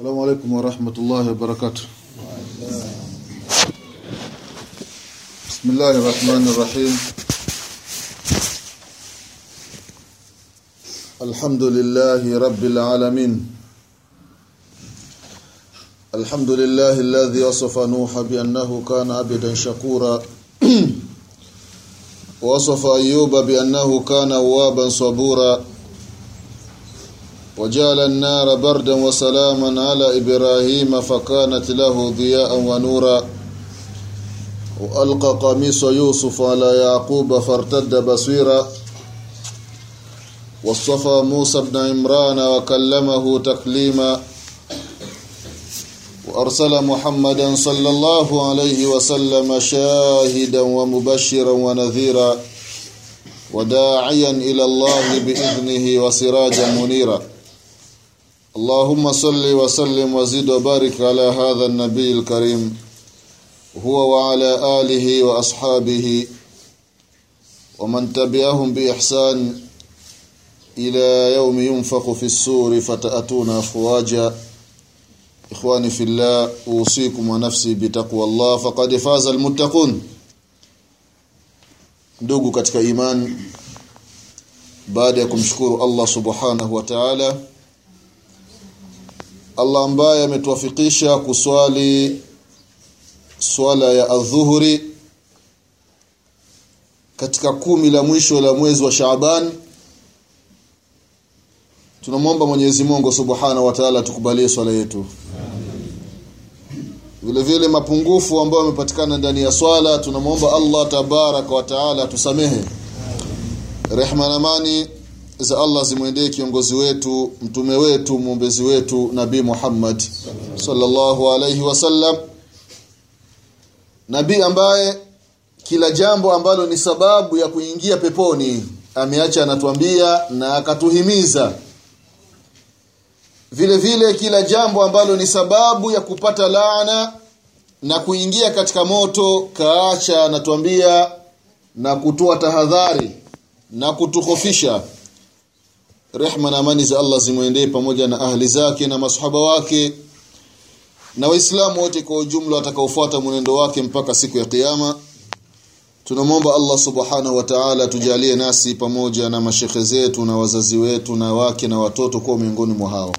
السلام عليكم ورحمة الله وبركاته. بسم الله الرحمن الرحيم. الحمد لله رب العالمين. الحمد لله الذي وصف نوح بأنه كان عبدا شكورا. وصف أيوب بأنه كان أوابا صبورا. وجعل النار بردا وسلاما على إبراهيم فكانت له ضياء ونورا. وألقى قميص يوسف على يعقوب فارتد بصيرا. واصطفى موسى بن عمران وكلمه تكليما. وأرسل محمدا صلى الله عليه وسلم شاهدا ومبشرا ونذيرا. وداعيا إلى الله بإذنه وسراجا منيرا. اللهم صل وسلم وزد وبارك على هذا النبي الكريم هو وعلى آله وأصحابه ومن تبعهم بإحسان إلى يوم ينفق في السور فتأتون أفواجا. إخواني في الله أوصيكم ونفسي بتقوى الله فقد فاز المتقون. ndugu katika iman baada ya subhanahu wa ta'ala Allah ambaye ametuwafikisha kuswali swala ya adhuhuri katika kumi la mwisho la mwezi wa Shaaban. Tunamwomba Mwenyezi Mungu Subhanahu wa Ta'ala tukubalie swala yetu. Vile vile mapungufu ambayo yamepatikana ndani ya swala tunamwomba Allah tabaraka wa Ta'ala tusamehe rehma na amani za Allah zimwendee kiongozi wetu mtume wetu mwombezi wetu nabii Muhammad sallallahu alayhi wasallam nabii ambaye kila jambo ambalo ni sababu ya kuingia peponi ameacha anatuambia na akatuhimiza. Vile vile kila jambo ambalo ni sababu ya kupata laana na kuingia katika moto kaacha anatuambia na kutoa tahadhari na kutukhofisha rehma na amani za Allah zimwendee pamoja na ahli zake na masahaba wake na waislamu wote kwa ujumla watakaofuata mwenendo wake mpaka siku ya kiyama. Tunamwomba Allah subhanahu wa ta'ala tujalie nasi pamoja na mashehe zetu na wazazi wetu na wake na watoto kwa miongoni mwa hao.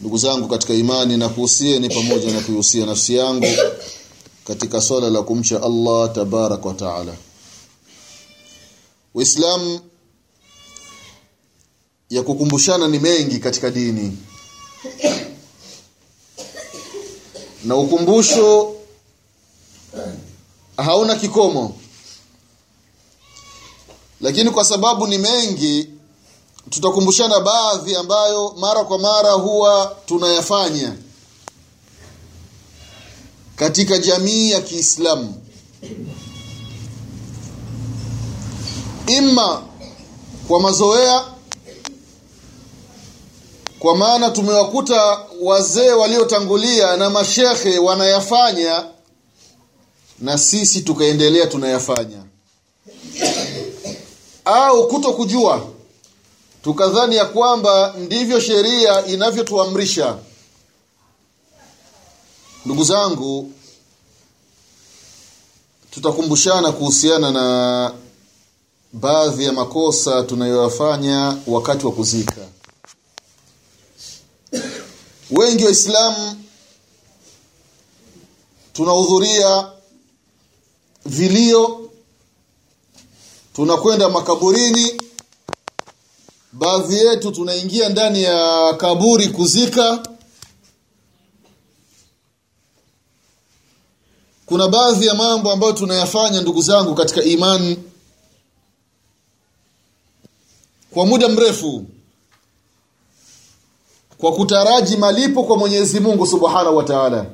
Ndugu zangu katika imani na kuhusieni pamoja na kuhusia nafsi yangu katika swala la kumcha Allah tabarak wa taala. Uislamu ya kukumbushana ni mengi katika dini. Na ukumbusho hauna kikomo. Lakini kwa sababu ni mengi tutakumbushana baadhi ambayo mara kwa mara huwa tunayafanya katika jamii ya Kiislamu. Imma kwa mazoea kwa maana tumewakuta wazee waliotangulia na mashehe wanayafanya na sisi tukaendelea tunayafanya. Au kuto kujua tukadhani ya kwamba ndivyo sheria inavyotuamrisha. Ndugu zangu tutakumbushana kuhusiana na baadhi ya makosa tunayoyafanya wakati wa kuzika wengi waislamu tunahudhuria vilio tunakwenda makaburini. Baadhi yetu tunaingia ndani ya kaburi kuzika. Kuna baadhi ya mambo ambayo tunayafanya ndugu zangu katika imani. Kwa muda mrefu kwa kutaraji malipo kwa Mwenyezi Mungu Subhanahu wa Ta'ala.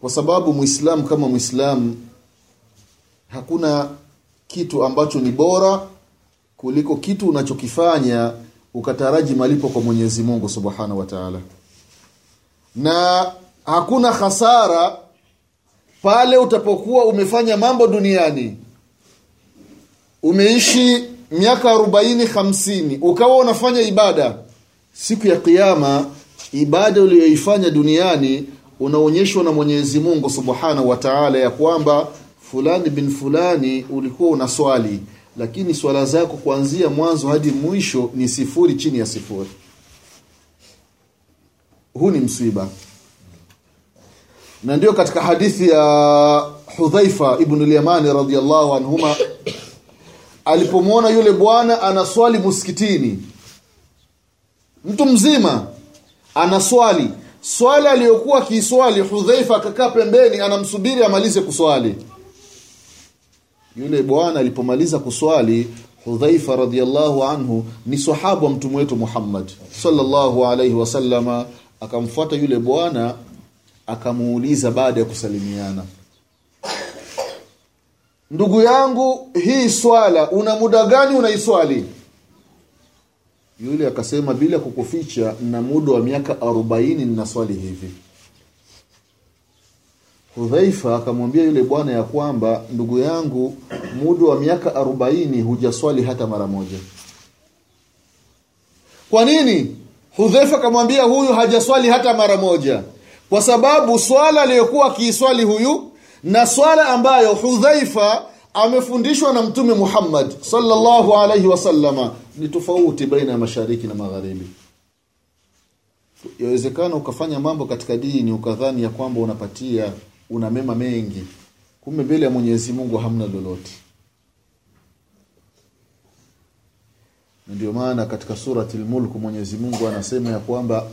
Kwa sababu Muislamu kama Muislamu hakuna kitu ambacho ni bora kuliko kitu unachokifanya ukataraji malipo kwa Mwenyezi Mungu Subhanahu wa Ta'ala. Na hakuna hasara pale utapokuwa umefanya mambo duniani. Umeishi miaka arobaini hamsini ukawa unafanya ibada siku ya kiyama ibada uliyoifanya duniani unaonyeshwa na Mwenyezi Mungu Subhanahu wa ya kwamba fulani bin fulani ulikuwa unaswali lakini swala zako kuanzia mwanzo hadi mwisho ni sifuri chini ya sifuri. Huu ni msiba. Na ndio katika hadithi ya Hudhaifa ibn al-Yamani anhuma alipomwona yule bwana anaswali msikitini mtu mzima anaswali. Swala aliyokuwa kiswali Hudhaifa akakaa pembeni anamsubiri amalize kuswali. Yule bwana alipomaliza kuswali Hudhaifa radhiyallahu anhu ni sahaba wa mtume wetu Muhammad sallallahu alayhi wasallama. Akamfuata yule bwana akamuuliza baada ya kusalimiana ndugu yangu hii swala una muda gani unaiswali? Yule akasema bila kukuficha na muda wa miaka 40 ninaswali hivi. Hudhaifa akamwambia yule bwana ya kwamba ndugu yangu muda wa miaka 40 hujaswali hata mara moja. Kwa nini? Hudhaifa akamwambia huyu hajaswali hata mara moja. Kwa sababu swala aliyokuwa akiiswali huyu na swala ambayo Hudhaifa amefundishwa na mtume Muhammad sallallahu alaihi wasallama ni tofauti baina ya mashariki na magharibi. Yawezekana ukafanya mambo katika dini ukadhani ya kwamba unapatia una mema mengi kumbe mbele ya Mwenyezi Mungu hamna lolote. Ndio maana katika surati al-mulk Mwenyezi Mungu anasema ya kwamba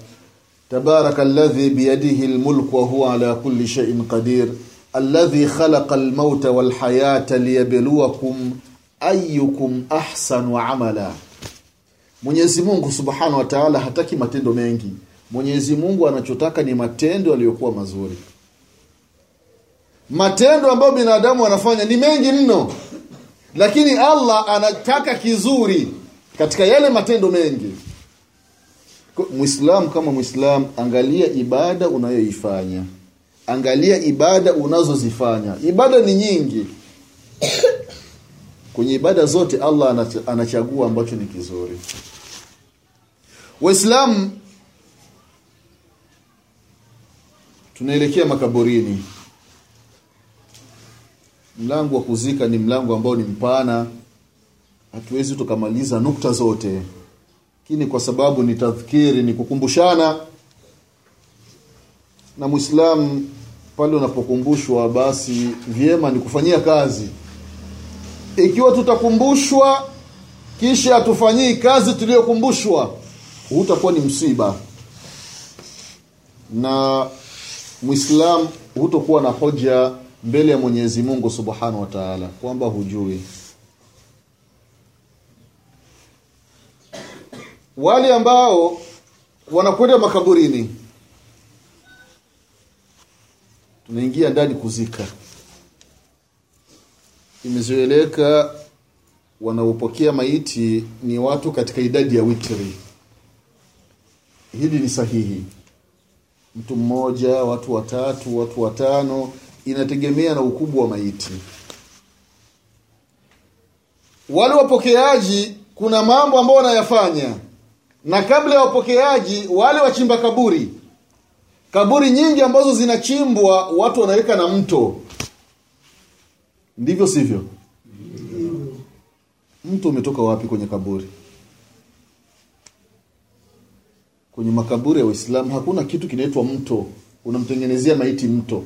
tabarakalladhi biyadihi al-mulk wa huwa ala kulli shay'in qadir alladhi khalaqa almauta walhayata wal hayata liyabluwakum ayukum ahsanu amala. Mwenyezi Mungu Subhanahu wa Ta'ala hataki matendo mengi. Mwenyezi Mungu anachotaka ni matendo yaliyokuwa mazuri. Matendo ambayo binadamu wanafanya ni mengi mno. Lakini Allah anataka kizuri katika yale matendo mengi. Muislam kama Muislam angalia ibada unayoifanya angalia ibada unazozifanya. Ibada ni nyingi. Kwenye ibada zote Allah anachagua ambacho ni kizuri. Waislamu tunaelekea makaburini. Mlango wa kuzika ni mlango ambao ni mpana. Hatuwezi tukamaliza nukta zote. Lakini kwa sababu ni tadhkiri ni kukumbushana na mwislamu pale unapokumbushwa basi vyema ni kufanyia kazi. Ikiwa tutakumbushwa kisha hatufanyii kazi tuliyokumbushwa hutakuwa ni msiba. Na muislam hutokuwa na hoja mbele ya Mwenyezi Mungu Subhanahu wa Ta'ala kwamba hujui. Wale ambao wanakwenda makaburini tunaingia ndani kuzika. Imezoeleka wanaopokea maiti ni watu katika idadi ya witri. Hili ni sahihi. Mtu mmoja watu watatu watu watano inategemea na ukubwa wa maiti. Wale wapokeaji kuna mambo ambayo wanayafanya. Na kabla ya wapokeaji wale wachimba kaburi kaburi nyingi ambazo zinachimbwa watu wanaweka na mto. Ndivyo sivyo? Mto umetoka wapi kwenye kaburi? Kwenye makaburi ya waislamu hakuna kitu kinaitwa mto. Unamtengenezea maiti mto.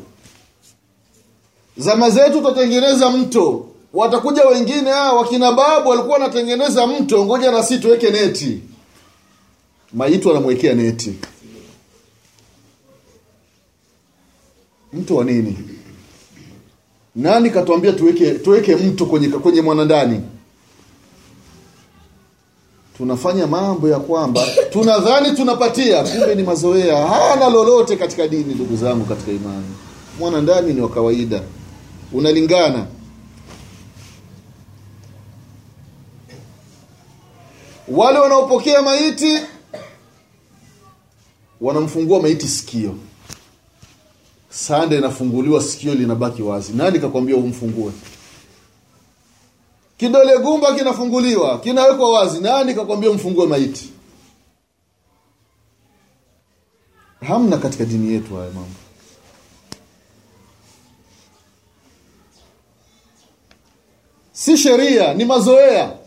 Zama zetu tutatengeneza mto. Watakuja wengine ah wakina babu walikuwa wanatengeneza mto ngoja na sisi tuweke neti. Maiti wanamwekea neti mto wa nini? Nani katuambia tuweke tuweke mto kwenye kwenye mwanandani? Tunafanya mambo ya kwamba tunadhani tunapatia kumbe ni mazoea. Hana lolote katika dini ndugu zangu katika imani. Mwana ndani ni wa kawaida. Unalingana? Wale wanaopokea maiti wanamfungua maiti sikio sanda inafunguliwa sikio linabaki wazi. Nani kakwambia umfungue? Kidole gumba kinafunguliwa kinawekwa wazi. Nani kakwambia umfungue maiti? Hamna katika dini yetu haya mambo. Si sheria ni mazoea.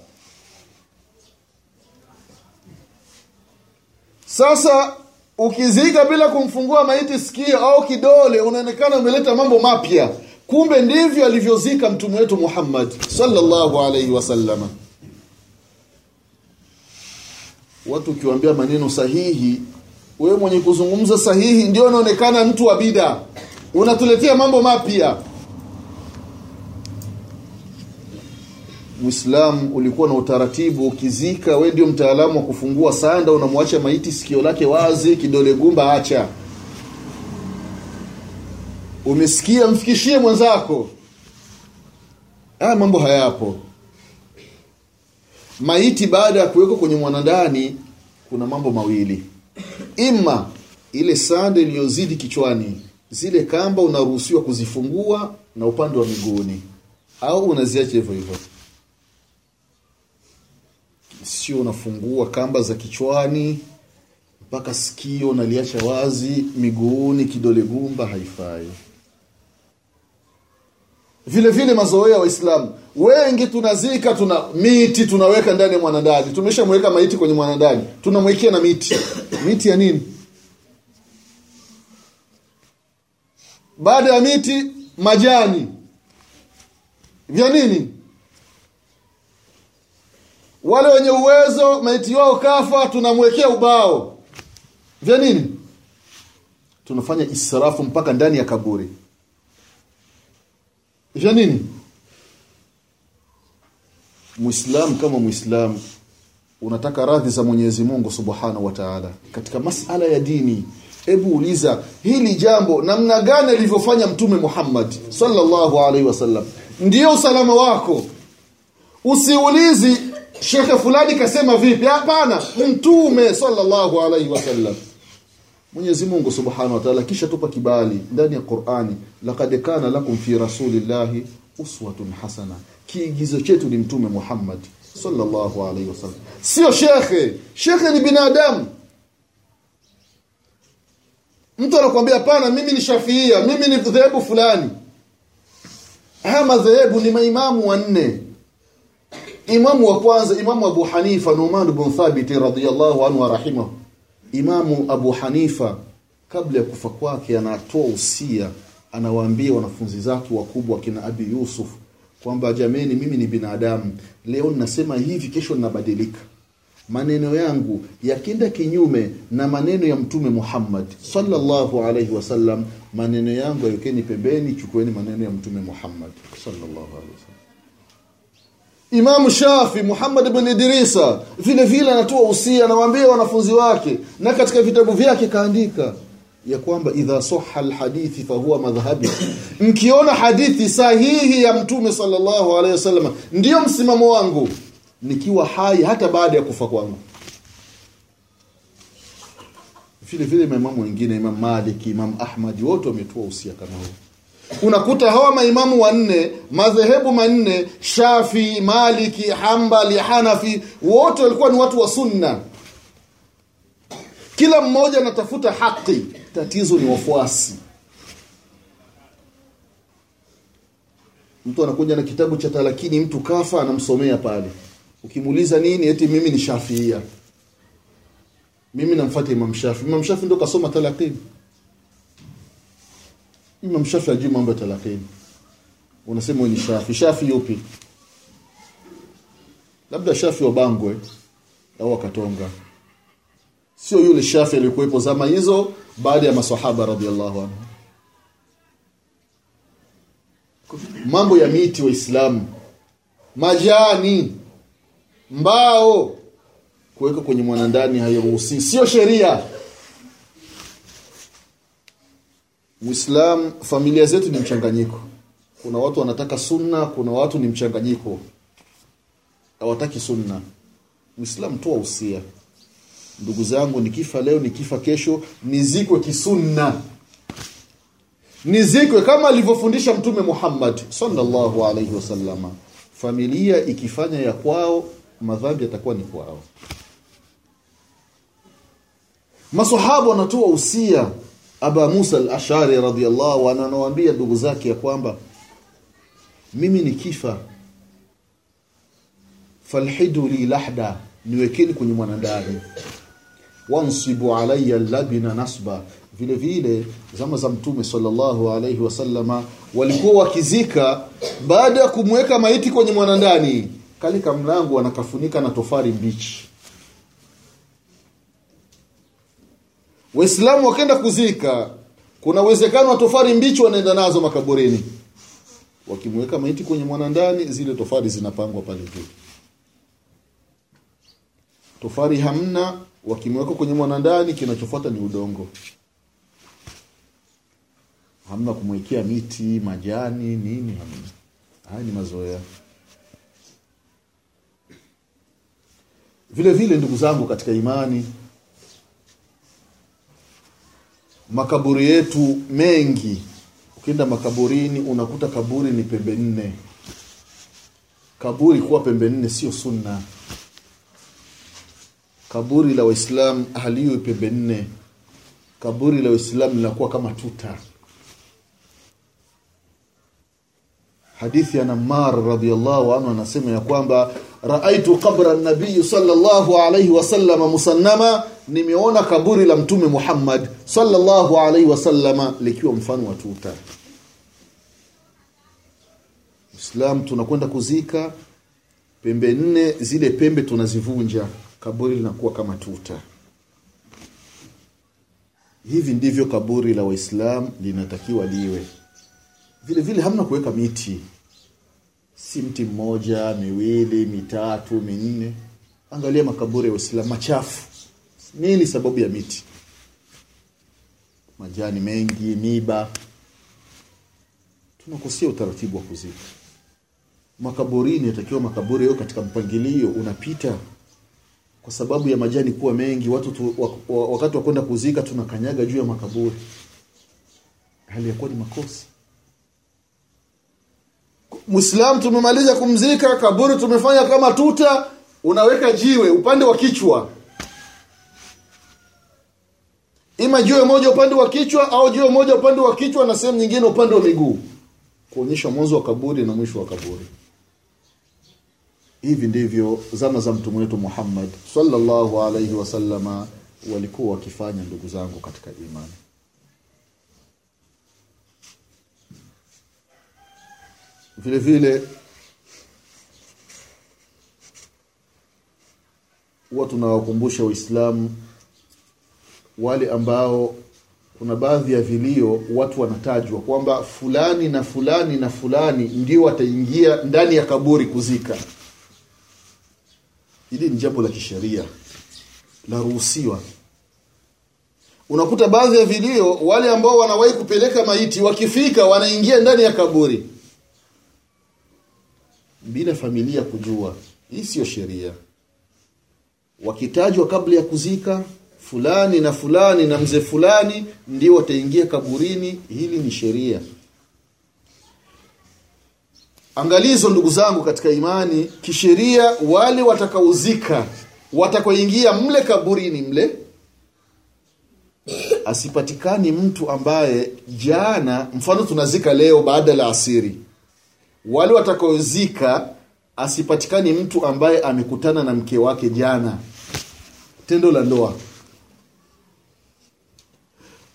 Sasa ukizika bila kumfungua maiti sikio au kidole unaonekana umeleta mambo mapya. Kumbe ndivyo alivyozika mtume wetu Muhammad sallallahu alaihi wasallama watu ukiwaambia maneno sahihi wewe mwenye kuzungumza sahihi ndio unaonekana mtu wa bida. Unatuletea mambo mapya Muislamu ulikuwa na utaratibu ukizika we ndio mtaalamu wa kufungua sanda unamwacha maiti sikio lake wazi kidole gumba acha. Umesikia mfikishie mwenzako. Haya mambo hayapo. Maiti baada ya kuwekwa kwenye mwanandani kuna mambo mawili. Ima ile sanda iliyozidi kichwani zile kamba unaruhusiwa kuzifungua na upande wa miguuni. Au unaziacha hivyo hivyo sio unafungua kamba za kichwani mpaka sikio naliacha wazi miguuni kidole gumba haifai. Vile vile mazoea waislamu. Wengi tunazika tuna miti tunaweka ndani ya mwanadani tumeshamweka maiti kwenye mwanadani tunamwekea na miti. Miti ya nini? Baada ya miti majani. Vya nini wale wenye uwezo maiti wao kafa tunamwekea ubao. Vya nini? Tunafanya israfu mpaka ndani ya kaburi. Vya nini? Muislamu kama muislamu unataka radhi za Mwenyezi Mungu Subhanahu wa Ta'ala. Katika masala ya dini hebu uliza hili jambo namna gani alivyofanya mtume Muhammad salllahu alaihi wasallam? Ndio usalama wako. Usiulizi shekhe fulani kasema vipi? Hapana. Mtume sallallahu alaihi wasallam Mwenyezi Mungu Subhanahu wa Ta'ala kisha tupa kibali ndani ya Qur'ani. Laqad kana lakum fi rasulillahi uswatun hasana. Kiigizo chetu ni mtume Muhammad sallallahu alaihi wasallam sio shekhe. Shekhe ni binadamu. Mtu anakuambia hapana mimi ni shafiia mimi ni dhehebu fulani. Haya madhehebu ni maimamu wanne imamu wa kwanza imamu Abu Hanifa Numan bin Thabit radhiyallahu anhu rahimahu. Imamu Abu Hanifa kabla ya kufa kwake anatoa usia anawaambia wanafunzi zake wakubwa kina Abi Yusuf kwamba jameni mimi ni binadamu. Leo ninasema hivi kesho ninabadilika. Maneno yangu yakienda kinyume na maneno ya mtume Muhammad sallallahu alaihi wasallam maneno yangu yawekeni pembeni chukueni maneno ya mtume Muhammad sallallahu alaihi wasallam Imam Shafi Muhammad ibn Idrisa vile vile anatoa usia anawaambia wanafunzi wake na katika vitabu vyake kaandika ya kwamba idha sahha alhadithi fahuwa madhhabi. Mkiona hadithi sahihi ya mtume sallallahu alaihi wasallam ndiyo msimamo wangu. Nikiwa hai hata baada ya kufa kwangu. Vile vile maimamu wengine Imam Malik Imam Ahmad wote wametoa usia kama huo unakuta hawa maimamu wanne madhehebu manne Shafi Maliki Hambali Hanafi wote walikuwa ni watu wa sunna. Kila mmoja anatafuta haki. Tatizo ni wafuasi. Mtu anakuja na kitabu cha talakini mtu kafa anamsomea pale. Ukimuuliza nini eti mimi ni Shafiia mimi namfuata Imam Shafi. Imam Shafi ndo kasoma talakini Imam Shafi ajui mambo ya talakini unasema ni Shafi. Shafi yupi? Labda Shafi wa Bangwe au Katonga. Sio yule Shafi aliyekuwepo zama hizo baada ya maswahaba radhiallahu anhu. Mambo ya miti waislamu. Majani. Mbao. Kuweka kwenye mwanandani hairuhusi sio sheria Muislam familia zetu ni mchanganyiko. Kuna watu wanataka sunna kuna watu ni mchanganyiko. Hawataki sunna. Muislam toa usia ndugu zangu nikifa leo nikifa kesho nizikwe kisunna. Nizikwe kama alivyofundisha mtume Muhammad sallallahu alaihi wasallama. Familia ikifanya ya kwao madhambi yatakuwa ni kwao. Masahaba wanatoa usia aba Musa al-Ashari radhiyallahu anhu anawaambia ndugu zake ya kwamba mimi nikifa falhidu li lahda niwekeni kwenye mwanandani. Wansibu alayya labina nasba. Vile vile zama za mtume sallallahu alayhi wasallama walikuwa wakizika baada ya kumweka maiti kwenye mwanandani. Kalika mlango anakafunika na tofari mbichi Waislamu wakenda kuzika kuna uwezekano wa tofari mbichi wanaenda nazo makaburini. Wakimweka maiti kwenye mwanandani zile tofari zinapangwa pale juu. Tofari hamna wakimweka kwenye mwanandani kinachofuata ni udongo. Hamna kumwekea miti majani nini hamna. Haya ni mazoea. Vile vile ndugu zangu katika imani makaburi yetu mengi. Ukienda makaburini unakuta kaburi ni pembe nne. Kaburi kuwa pembe nne sio sunna. Kaburi la waislamu haliwi pembe nne. Kaburi la waislamu linakuwa kama tuta. Hadithi ya Namar radhiyallahu anhu anasema ya kwamba raaitu qabra an-nabiy sallallahu alayhi wasallam musannama nimeona kaburi la mtume Muhammad sallallahu alaihi wasallama likiwa mfano wa tuta. Islam tunakwenda kuzika. Pembe nne zile pembe tunazivunja. Kaburi linakuwa kama tuta. Hivi ndivyo kaburi la waislamu linatakiwa liwe. Vile vile hamna kuweka miti. Si mti mmoja miwili mitatu minne. Angalia makaburi ya waislamu machafu nini sababu ya miti. Majani mengi miba. Tunakosea utaratibu wa kuzika. Makaburini yatakiwa makaburi yao katika mpangilio unapita. Kwa sababu ya majani kuwa mengi watu tu, wakati wa kwenda kuzika tunakanyaga juu ya makaburi. Hali ya ni makosa. Muislam tumemaliza kumzika kaburi tumefanya kama tuta unaweka jiwe upande wa kichwa ima jiwe moja upande wa kichwa au jiwe moja upande wa kichwa na sehemu nyingine upande wa miguu. Kuonyesha mwanzo wa kaburi na mwisho wa kaburi. Hivi ndivyo zama za mtume wetu Muhammad sallallahu alaihi wasallama walikuwa wakifanya ndugu zangu katika imani. Vile vile huwa tunawakumbusha waislamu wale ambao kuna baadhi ya vilio watu wanatajwa kwamba fulani na fulani na fulani ndio wataingia ndani ya kaburi kuzika. Hili ni jambo la kisheria laruhusiwa unakuta baadhi ya vilio wale ambao wanawahi kupeleka maiti wakifika wanaingia ndani ya kaburi. Bila familia kujua hii sio sheria. Wakitajwa kabla ya kuzika fulani na fulani na mzee fulani ndio wataingia kaburini. Hili ni sheria. Angalizo ndugu zangu katika imani kisheria wale watakaozika watakaoingia mle kaburini mle asipatikani mtu ambaye jana mfano tunazika leo baada la asiri. Wale watakaozika asipatikani mtu ambaye amekutana na mke wake jana. Tendo la ndoa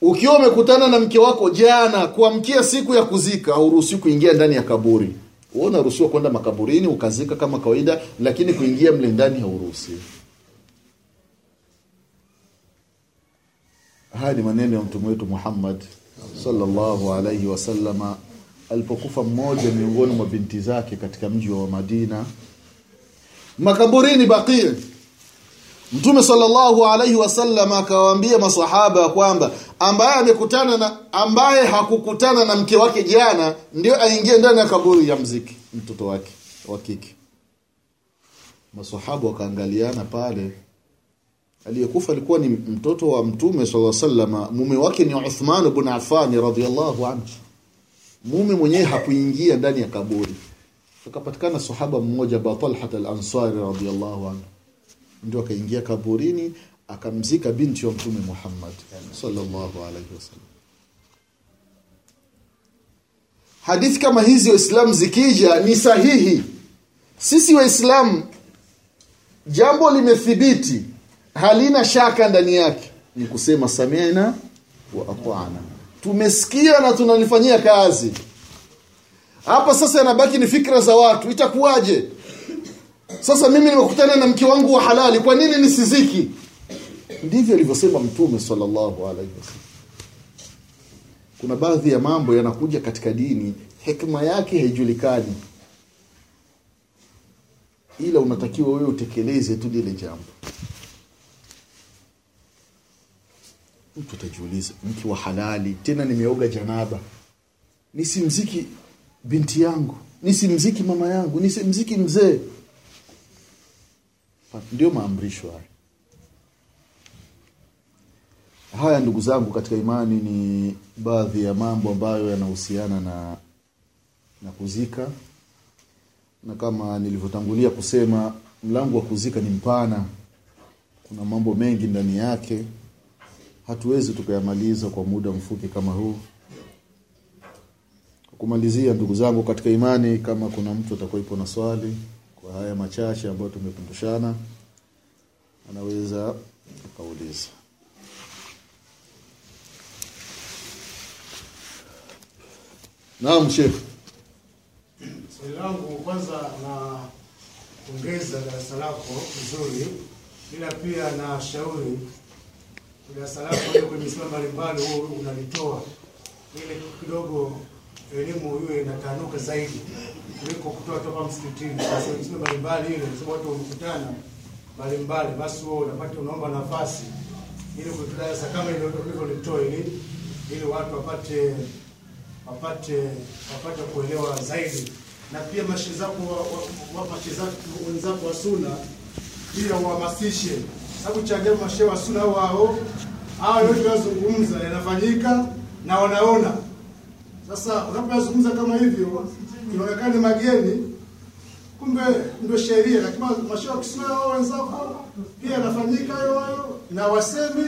ukiwa umekutana na mke wako jana kuamkia siku ya kuzika hauruhusiwi kuingia ndani ya kaburi. Wewe unaruhusiwa kwenda makaburini ukazika kama kawaida lakini kuingia mle ndani hauruhusiwi haya ni maneno ya mtume wetu Muhammad sallallahu alaihi wasallama alipokufa mmoja miongoni mwa binti zake katika mji wa Madina. Makaburini Baqi Mtume sallallahu alaihi wasallam akawaambia masahaba kwamba ambaye amekutana na ambaye hakukutana na mke wake jana ndio aingie ndani ya kaburi ya mziki mtoto wake wa kike. Masahaba wakaangaliana pale aliyekufa alikuwa ni mtoto wa Mtume sallallahu alaihi wasallam mume wake ni Uthman ibn Affan radhiyallahu anhu. Mume mwenyewe hakuingia ndani ya kaburi. Akapatikana sahaba mmoja Batalha al-Ansari radhiyallahu anhu ndio akaingia kaburini akamzika binti wa mtume Muhammad. Sallallahu alaihi wasallam hadithi kama hizi waislamu zikija ni sahihi. Sisi waislamu jambo limethibiti halina shaka ndani yake. Ni kusema samina wa atana. Tumesikia na tunalifanyia kazi. Hapa sasa yanabaki ni fikra za watu. Itakuwaje sasa mimi nimekutana na mke wangu wa halali kwa nini nisiziki? Ndivyo alivyosema mtume sallallahu alaihi wasallam. Kuna baadhi ya mambo yanakuja katika dini hekima yake haijulikani. Ila unatakiwa wewe utekeleze tu lile jambo. Mtu atajiuliza mke wa halali tena nimeoga janaba. Nisimziki binti yangu nisimziki mama yangu nisimziki mzee ndio maamrisho haya. Haya ndugu zangu katika imani ni baadhi ya mambo ambayo yanahusiana na na kuzika. Na kama nilivyotangulia kusema mlango wa kuzika ni mpana. Kuna mambo mengi ndani yake. Hatuwezi tukayamaliza kwa muda mfupi kama huu. Kumalizia ndugu zangu katika imani kama kuna mtu atakuwepo na swali kwa haya machache ambayo tumekumbushana anaweza akauliza Naam Sheikh. Swali langu kwanza na ongeza darasa lako vizuri, ila pia na shauri darasa lako kwenye misiba mbalimbali huo unalitoa ili kidogo elimu iwe inatanuka zaidi kuliko kutoa toka msikitini. Sasa wengine mbalimbali ile sababu watu wamekutana mbalimbali, basi wewe unapata unaomba nafasi ili kutoa sasa kama ile ulivyolitoa ili ili watu wapate wapate wapate kuelewa zaidi na pia mashe zako wa zako wenzako wa suna pia uhamasishe, sababu cha ajabu mashe wa suna wao hao yote wazungumza yanafanyika na wanaona. Sasa unapozungumza kama hivyo, inaonekana ni mageni, kumbe ndio sheria. Lakini mashe wa wao wenzako pia yanafanyika hiyo hayo, na wasemi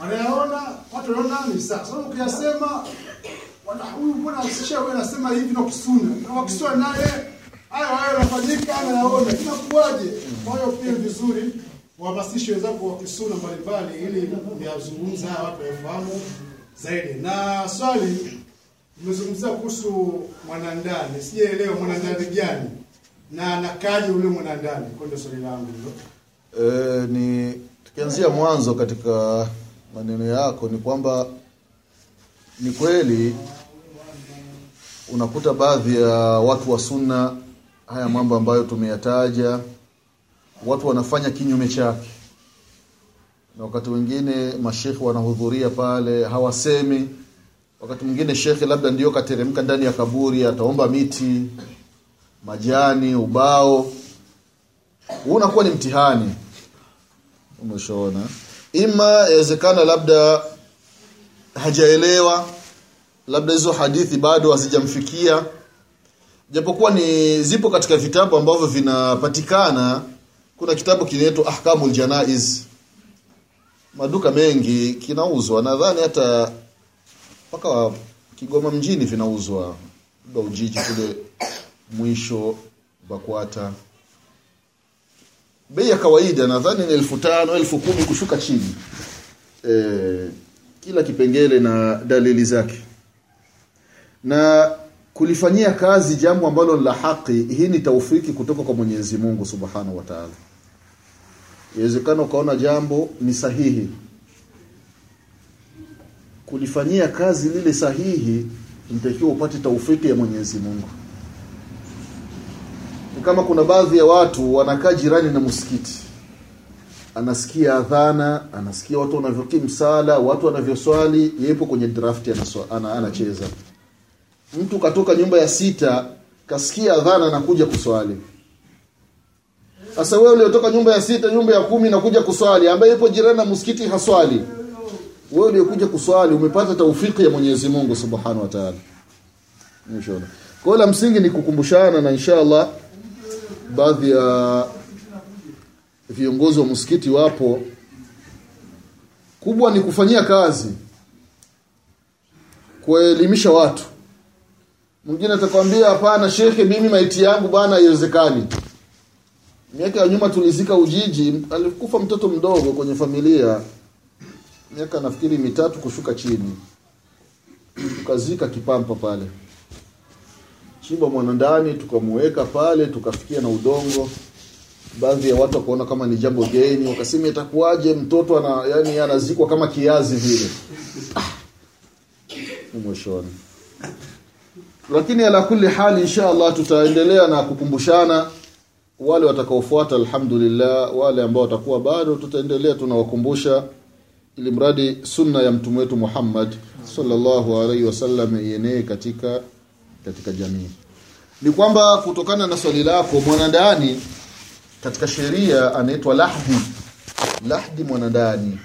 wanayaona, watu wanaona ni sawa. Sasa ukiyasema wana huyu mbona asisha wewe anasema hivi na kusuna na wakisua naye hayo hayo yanafanyika anayaona inakuwaje kwa hiyo pia vizuri wahamasishe wenzako wa kisuna mbalimbali ili niyazungumza haya watu wafahamu zaidi na swali nimezungumzia kuhusu mwanandani. Sijaelewa mwanandani gani na anakaje ule mwanandani? Kwa swali langu hilo. E, ni tukianzia mwanzo katika maneno yako ni kwamba ni kweli unakuta baadhi ya watu wa sunna haya mambo ambayo tumeyataja watu wanafanya kinyume chake. Na wakati mwingine mashekhe wanahudhuria pale hawasemi wakati mwingine shekhe labda ndio kateremka ndani ya kaburi ataomba miti majani ubao. Huu unakuwa ni mtihani. Umeshaona. Ima yawezekana labda hajaelewa labda hizo hadithi bado hazijamfikia. Japokuwa ni zipo katika vitabu ambavyo vinapatikana. Kuna kitabu kinaitwa ahkamul janaiz. Maduka mengi kinauzwa. Nadhani hata mpaka Kigoma mjini vinauzwa. Ujiji kule mwisho Bakwata. Bei ya kawaida nadhani ni elfu tano elfu kumi kushuka chini. E, kila kipengele na dalili zake. Na kulifanyia kazi jambo ambalo la haki hii ni taufiki kutoka kwa Mwenyezi Mungu Subhanahu wa Ta'ala. Ukaona jambo ni sahihi kulifanyia kazi lile sahihi mtakiwa upate taufiki ya Mwenyezi Mungu. Kama kuna baadhi ya watu wanakaa jirani na msikiti. Anasikia adhana anasikia watu wanavyokim sala watu wanavyoswali yepo kwenye draft anaswa, anacheza. Mtu katoka nyumba ya sita kasikia adhana anakuja kuswali. Sasa wewe uliotoka nyumba ya sita nyumba ya kumi nakuja kuswali ambaye yupo jirani na msikiti haswali wewe uliokuja kuswali umepata taufiki ya Mwenyezi Mungu Subhanahu wa Ta'ala. Inshallah. Kwa la msingi ni kukumbushana na inshallah baadhi ya viongozi wa msikiti wapo. Kubwa ni kufanyia kazi kuelimisha watu. Mwingine atakwambia hapana shekhe mimi maiti yangu bwana haiwezekani. Miaka ya nyuma tulizika ujiji alikufa mtoto mdogo kwenye familia miaka nafikiri mitatu kushuka chini. Tukazika kipampa pale. Chimba mwanandani tukamuweka pale tukafikia na udongo. Baadhi ya watu wakaona kama ni jambo geni wakasema itakuwaje mtoto ana yani anazikwa kama kiazi vile. Ah. mwishoni. Lakini ala kulli hali insha Allah tutaendelea na kukumbushana wale watakaofuata alhamdulillah wale ambao watakuwa bado tutaendelea tunawakumbusha ili mradi sunna ya mtume wetu Muhammad sallallahu alaihi wasallam ienee katika katika jamii. Ni kwamba kutokana na swali lako mwanandani katika sheria anaitwa lahdi. Lahdi mwanandani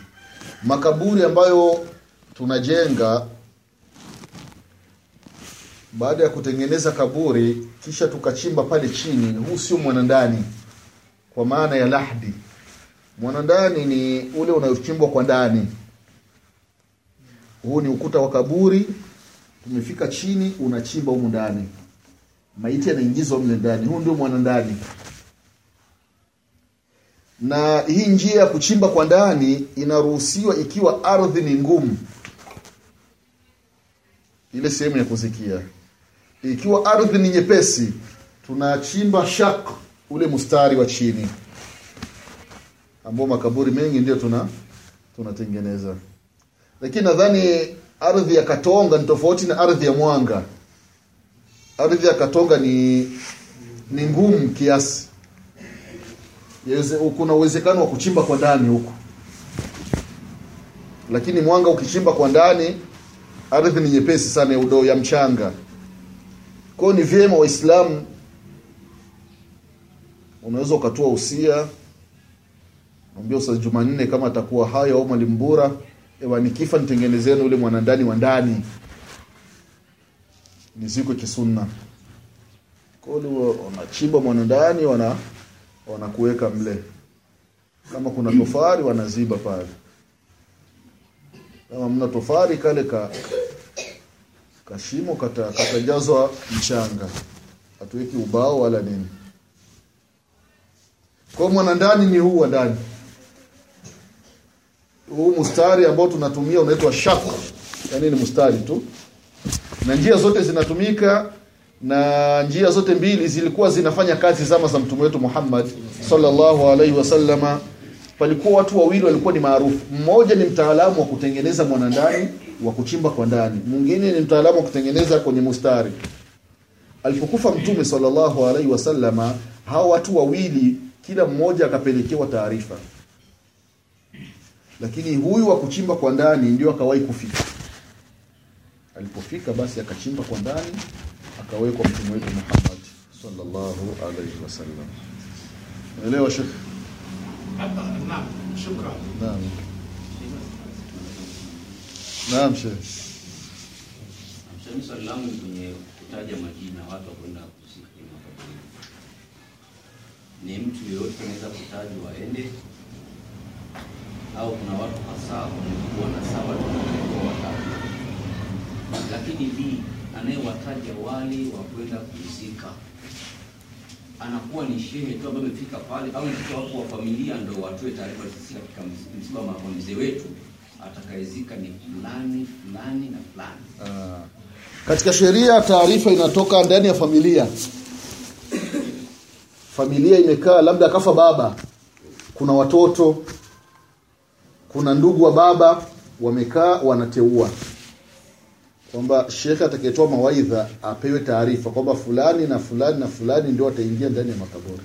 makaburi ambayo tunajenga baada ya kutengeneza kaburi kisha tukachimba pale chini huu sio mwanandani kwa maana ya lahdi mwanandani ni ule unaochimbwa kwa ndani. Huu ni ukuta wa kaburi tumefika chini unachimba humu ndani. Maiti yanaingizwa mle ndani. Huu ndio mwanandani. Na hii njia ya kuchimba kwa ndani inaruhusiwa ikiwa ardhi ni ngumu. Ile sehemu ya kuzikia. Ikiwa ardhi ni nyepesi tunachimba shak ule mstari wa chini ambao makaburi mengi ndio tuna tunatengeneza. Lakini nadhani ardhi ya katonga ni tofauti na ardhi ya mwanga. Ardhi ya katonga ni ni ngumu kiasi. Yeze, kuna uwezekano wa kuchimba kwa ndani huko lakini mwanga ukichimba kwa ndani ardhi ni nyepesi sana ya udoo ya mchanga. Kwao ni vyema waislamu unaweza ukatua usia mwambia ustaz jumanne kama atakuwa hayo au mwalimu bura ewa nikifa nitengenezeni ule mwanandani wa ndani. Nizikwe kisunna. Kwao wanachimba mwanandani wana wanakuweka mle. Kama kuna tofari wanaziba pale. Kama mna tofari kale ka kashimo kata, katajazwa mchanga. Hatuweki ubao wala nini. Kwa mwanandani ni huu wa ndani huu mstari ambao tunatumia unaitwa shaq yaani ni mstari tu. Na njia zote zinatumika na njia zote mbili zilikuwa zinafanya kazi zama za mtume wetu Muhammad sallallahu alaihi wasallama palikuwa watu wawili walikuwa ni maarufu. Mmoja ni mtaalamu wa kutengeneza mwanandani wa kuchimba kwa ndani. Mwingine ni mtaalamu wa kutengeneza kwenye mustari. Alipokufa mtume sallallahu alaihi wasallama hao watu wawili kila mmoja akapelekewa taarifa lakini huyu wa kuchimba kwa ndani ndio akawahi kufika. Alipofika basi akachimba kwa ndani akawekwa mtume wetu Muhammad sallallahu alaihi wasallam unaelewa shekhi Naam, shukran. naam. Naam kwenye kutaja majina watu wakwenda kuzika kwenye makaburi. Ni mtu yeyote anaweza kutajwa waende au kuna watu hasa wamekuwa na saba tunakuwa watatu, lakini B anayewataja wale wa kwenda kuzika anakuwa ni shehe tu ambaye amefika pale au mtoto wako wa familia ndo watoe taarifa sisi katika msiba wa mzee wetu atakayezika ni fulani fulani na fulani. Uh, katika sheria taarifa inatoka ndani ya familia. Familia imekaa labda akafa baba kuna watoto kuna ndugu wa baba wamekaa wanateua. Kwamba shekhe atakayetoa mawaidha apewe taarifa kwamba fulani na fulani na fulani ndio wataingia ndani ya makaburi.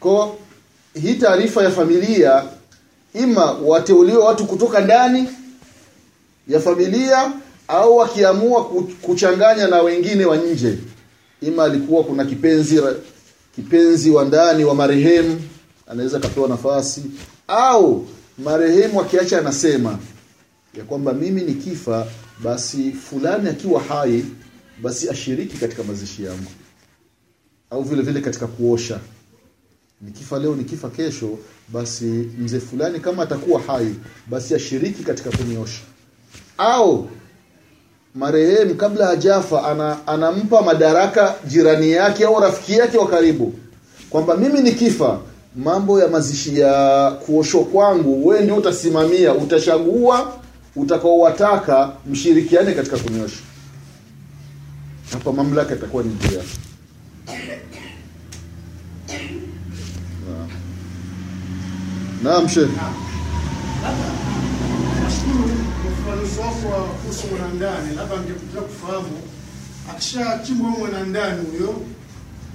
Kwa hii taarifa ya familia ima wateuliwe watu kutoka ndani ya familia au wakiamua kuchanganya na wengine wa nje. Ima alikuwa kuna kipenzi kipenzi wa ndani wa marehemu anaweza kapewa nafasi au marehemu akiacha anasema ya kwamba mimi nikifa basi fulani akiwa hai basi ashiriki katika mazishi yangu. Au vile vile katika kuosha. Nikifa leo nikifa kesho basi mzee fulani kama atakuwa hai basi ashiriki katika kuniosha. Au marehemu kabla hajafa ana, anampa madaraka jirani yake au rafiki yake wa karibu. Kwamba mimi nikifa mambo ya mazishi ya kuoshwa kwangu wewe ndio utasimamia utachagua utakaowataka mshirikiane katika kunyosha hapa mamlaka itakuwa ni juu yake Naam. shehe Nashukuru wa kuhusu mwanandani, labda ningependa kufahamu akishachimbwa mwanandani huyo,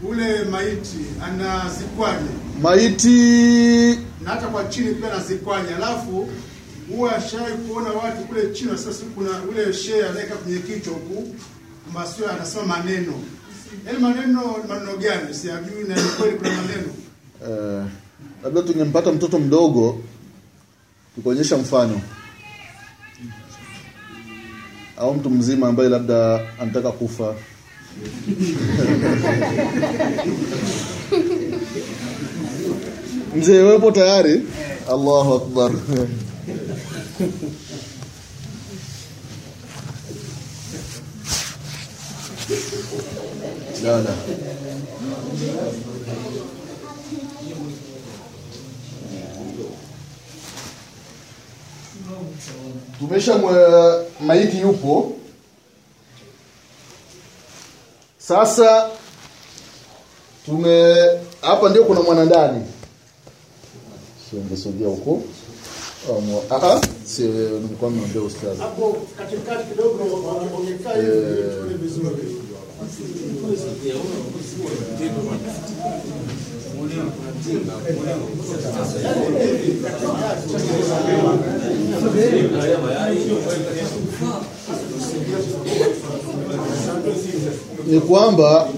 ule maiti anazikwaje? Maiti. Na hata kwa chini pia nazikwanya. Alafu huwa ashawai kuona watu kule chini, sasa kuna ule shehe anaweka kwenye kichwa huku masio, anasema maneno. Yaani maneno maneno gani? Siyajui, na ni kweli kuna maneno. Eh, labda tungempata mtoto mdogo tukuonyesha mfano. Au mtu mzima ambaye labda anataka kufa mzee wepo tayari? Allahu akbar. La la tumesha maiti yupo. Sasa tume hapa ndio kuna mwanandani siongezogea huko mwa- ah, ah, si nilikuwa nimeambia ustadhi hapo katikati kidogo wamekaa hivi vizuri. ni kwamba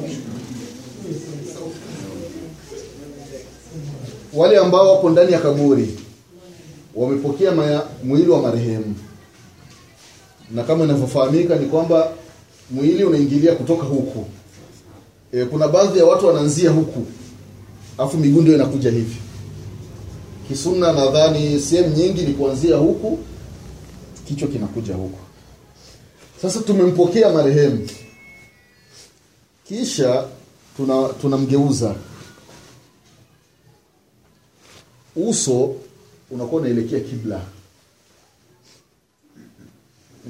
wale ambao wako ndani ya kaburi wamepokea mwili wa marehemu. Na kama inavyofahamika ni kwamba mwili unaingilia kutoka huku. E, kuna baadhi ya watu wanaanzia huku afu miguu ndio inakuja hivi. Kisunna nadhani sehemu nyingi ni kuanzia huku kichwa kinakuja huku. Sasa tumempokea marehemu. Kisha tuna tunamgeuza uso unakuwa unaelekea kibla.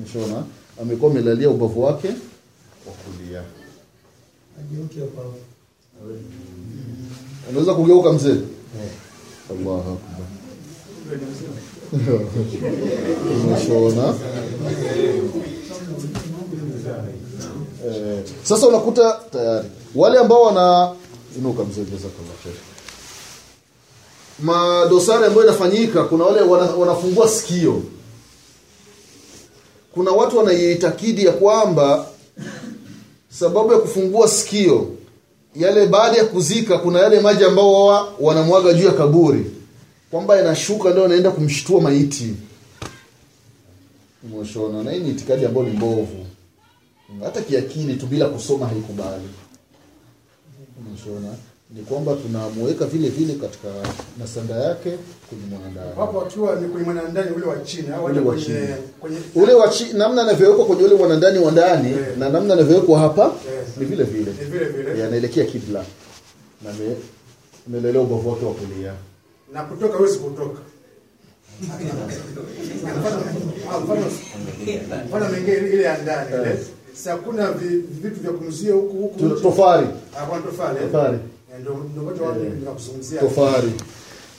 Mshona amekuwa amelalia ubavu wake wa kulia. Unaweza kugeuka mzee? Allahu akbar. Umeshona eh, sasa unakuta tayari. Wale ambao wana inuka mzee jazakallah khair madosari ambayo inafanyika kuna wale wana, wanafungua sikio. Kuna watu wanaitakidi ya kwamba sababu ya kufungua sikio yale baada ya kuzika kuna yale maji ambao wao wanamwaga juu ya kaburi kwamba yanashuka ndio anaenda kumshtua maiti. Umeshona na hii ni itikadi ambayo ni mbovu. Hata kiakili tu bila kusoma haikubali. Umeshona ni kwamba tunamuweka vile vile katika nasanda yake kwenye mwanandani hapo, akiwa ni kwenye mwanandani ule wa chini au Ule wa chini. kwenye ule wa chini, namna anavyowekwa kwenye ule mwanandani wa ndani Yeah. na namna anavyowekwa hapa Yeah. ni vile vile ni vile vile yanaelekea kibla na ame- amelelea ubavu wake wa kulia na kutoka hawezi kutoka. Mfano- mengine ile ya ndani ile. Si hakuna vitu vya kumzia huku huku. tofali tofari Hakuna tofali. Eh? tofari Eh, Ndio tofari.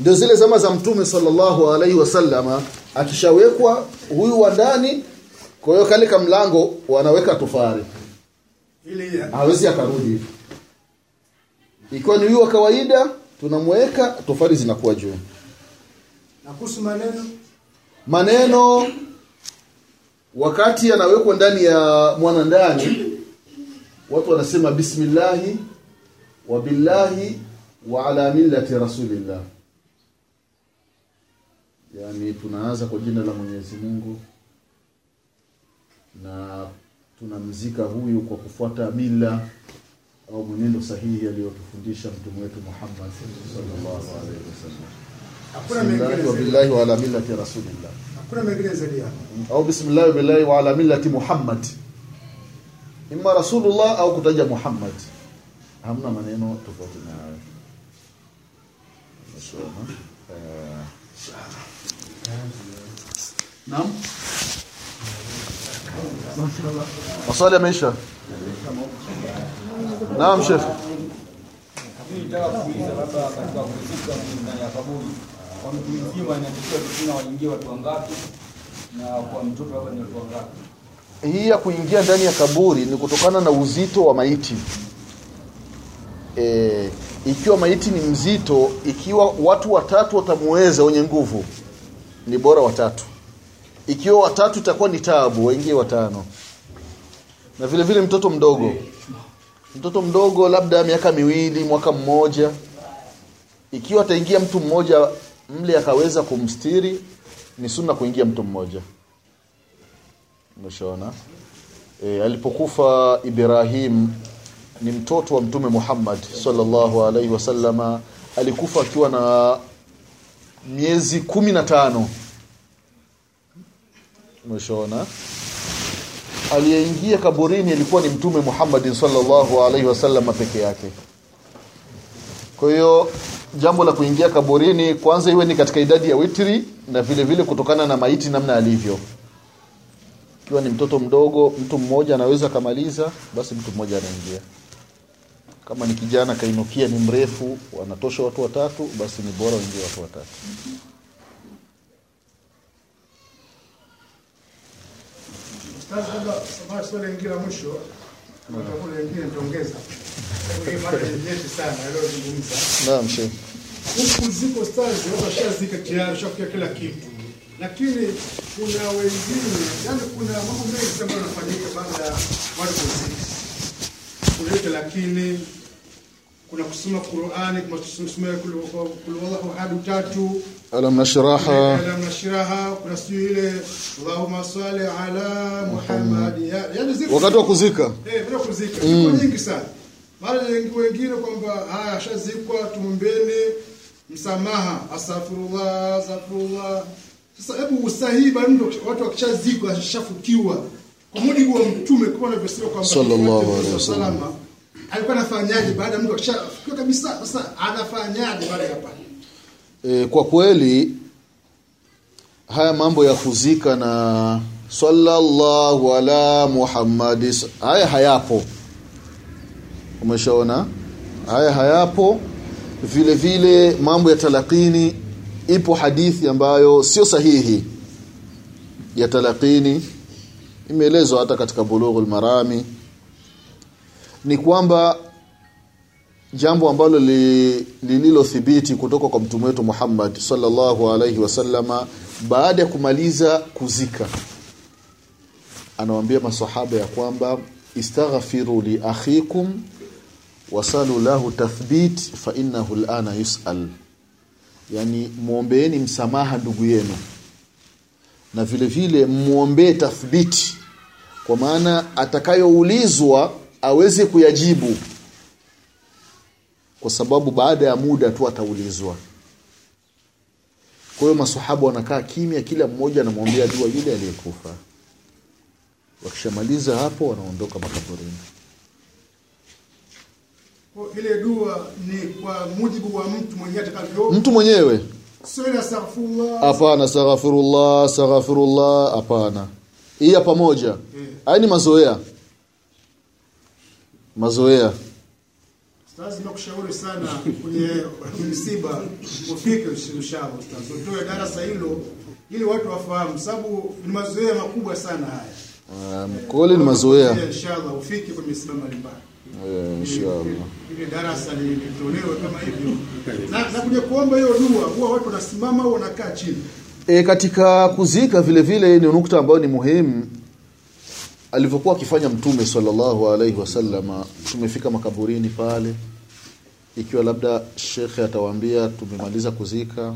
Ndio zile zama za mtume sallallahu alaihi wasallama akishawekwa huyu wa ndani kwa hiyo kale kamlango wanaweka tofari. Ili hawezi akarudi. Ikiwa ni huyu wa kawaida tunamweka tofari zinakuwa juu. Na kuhusu maneno? Maneno wakati anawekwa ndani ya mwana ndani watu wanasema bismillahi wa billahi wa ala millati rasulillah. Yani tunaanza kwa jina la Mwenyezi Mungu na tunamzika huyu kwa kufuata mila au mwenendo sahihi aliyotufundisha mtume wetu Muhammad sallallahu alaihi wasallam. Hakuna mengine billahi wa ala millati rasulillah. Hakuna mengine zaidi hapo. au bismillah billahi wa ala millati Muhammad. Imma rasulullah au kutaja Muhammad hamna maneno tofauti na hayo Naam. Maswali yameisha. Naam shekhe. Mimi kuuliza labda katika kuzika ya kaburi kwa mtu mzima inatakiwa kusina waingie watu wangapi na kwa mtoto labda ni watu wangapi? Hii ya kuingia ndani ya kaburi ni kutokana na uzito wa maiti. E, ikiwa maiti ni mzito, ikiwa watu watatu watamuweza wenye nguvu, ni bora watatu. Ikiwa watatu itakuwa ni tabu, waingie watano. Na vile vile mtoto mdogo, mtoto mdogo labda miaka miwili, mwaka mmoja, ikiwa ataingia mtu mmoja mle akaweza kumstiri, ni sunna kuingia mtu mmoja. Umeshaona? E, alipokufa Ibrahim ni mtoto wa mtume Muhammad sallallahu alaihi wasallama alikufa akiwa na miezi kumi na tano. Umeshaona? Aliyeingia kaburini alikuwa ni mtume Muhammad sallallahu alaihi wasallama peke yake. Kwa hiyo jambo la kuingia kaburini kwanza iwe ni katika idadi ya witri na vile vile kutokana na maiti namna alivyo. Ikiwa ni mtoto mdogo mtu mmoja anaweza kamaliza basi mtu mmoja anaingia kama ni kijana kainukia ni mrefu wanatosha watu watatu basi ni bora waingie watu watatu swali lingine la mwisho lingine nitaongeza. Hii mada ni nyeti sana aliyozungumza. naam sheikh Huku ziko washazika tayari, shafikia kila kitu, lakini kuna wengine, yani kuna mambo mengi ambayo yanafanyika baada ya watu kuzika. Kuna yote lakini kuna kusoma Qur'ani, kuna kusoma kulwallahu hadu tatu. Alam nashraha. Alam nashraha, kuna sijui ile Allahumma salli ala Muhammad, yani ziko wakati wa kuzika. Eh, bila kuzika. Ziko nyingi sana. Mara nyingi wengine kwamba haya ashazikwa, tumbeni msamaha, astaghfirullah, astaghfirullah. Sasa hebu usahihi bado watu wakishazikwa ashafukiwa kwa mujibu wa mtume kama anavyosema kwamba Sallallahu alaihi wasallam. alikuwa anafanyaje baada ya mtu akishafukiwa kabisa? Sasa anafanyaje baada ya pale? e, kwa kweli haya mambo ya kuzika na sallallahu ala muhammadi haya hayapo umeshaona haya hayapo vile vile mambo ya talakini ipo hadithi ambayo sio sahihi ya talakini imeelezwa hata katika bulughul marami ni kwamba jambo ambalo li, lililothibiti kutoka kwa mtume wetu Muhammad sallallahu alaihi wasallama baada ya kumaliza kuzika. Anawaambia masahaba ya kwamba istaghfiru li akhikum wasalu lahu tathbit fa innahu alana yusal. Yani muombeeni msamaha ndugu yenu na vile vile mwombee tathbiti kwa maana atakayoulizwa aweze kuyajibu. Kwa sababu baada ya muda tu ataulizwa. Kwa hiyo masahaba wanakaa kimya kila mmoja anamwombea dua yule aliyekufa. Wakishamaliza hapo wanaondoka makaburini. Ile dua ni kwa mujibu wa mtu mwenyewe mtu mwenyewe sio astaghfirullah. hapana astaghfirullah astaghfirullah hapana hii pamoja haya ni mazoea mazoea Ustaz, nakushauri sana kwenye msiba ufike inshallah ustaz. Utoe darasa hilo ili watu wafahamu sababu ni mazoea makubwa sana haya. um, kweli ni mazoea Inshallah ufike kwenye misiba mbalimbali. Eh, inshallah. Darasa li- litolewe kama hivyo. Na, na kuja kuomba hiyo dua huwa watu wanasimama au wanakaa chini. E, katika kuzika vile vile ni nukta ambayo ni muhimu. Alivyokuwa akifanya mtume sallallahu alaihi wasallama tumefika makaburini pale. Ikiwa labda shekhe atawaambia tumemaliza kuzika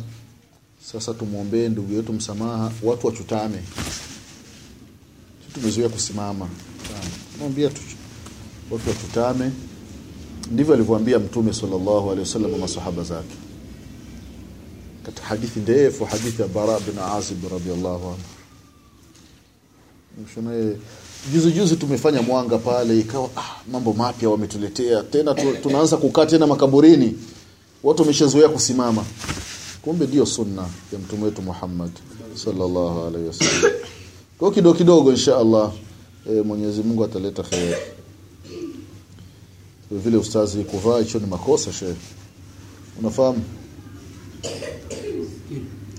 sasa tumwombee ndugu yetu msamaha watu wachutame. Sisi tumezoea kusimama. Mwambia tu watu watutame ndivyo alivyoambia mtume sallallahu alaihi wasallam na masahaba zake. Katika hadithi ndefu hadithi ya Bara bin Azib radhiallahu anhu. Mshone juzi juzi tumefanya mwanga pale ikawa ah, mambo mapya wametuletea. Tena tu, tunaanza kukaa tena makaburini. Watu wameshazoea kusimama. Kumbe ndio sunna ya mtume wetu Muhammad sallallahu alaihi wasallam. Kwa kidogo kidogo insha Allah e, Mwenyezi Mungu ataleta khair vile ustazi kuvaa hicho ni makosa shehe. Unafahamu?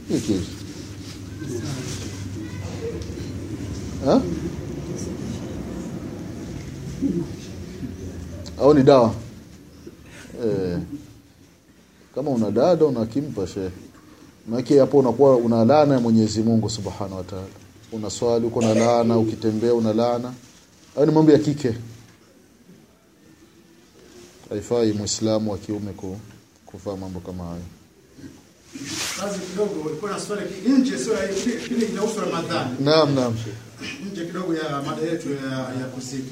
Hiki. Ha? au ni dawa? Eh, kama una dada unakimpa shehe. Maana hapo unakuwa una laana ya Mwenyezi Mungu Subhanahu wa Ta'ala. Unaswali uko na laana ukitembea una laana. Au ni mambo ya kike haifai muislamu wa kiume ku, kuvaa mambo kama hayo. Kazi kidogo ulikuwa na swali nje, sio ile inahusu Ramadhani, naam naam. Nje kidogo ya mada yetu ya, ya kuzika.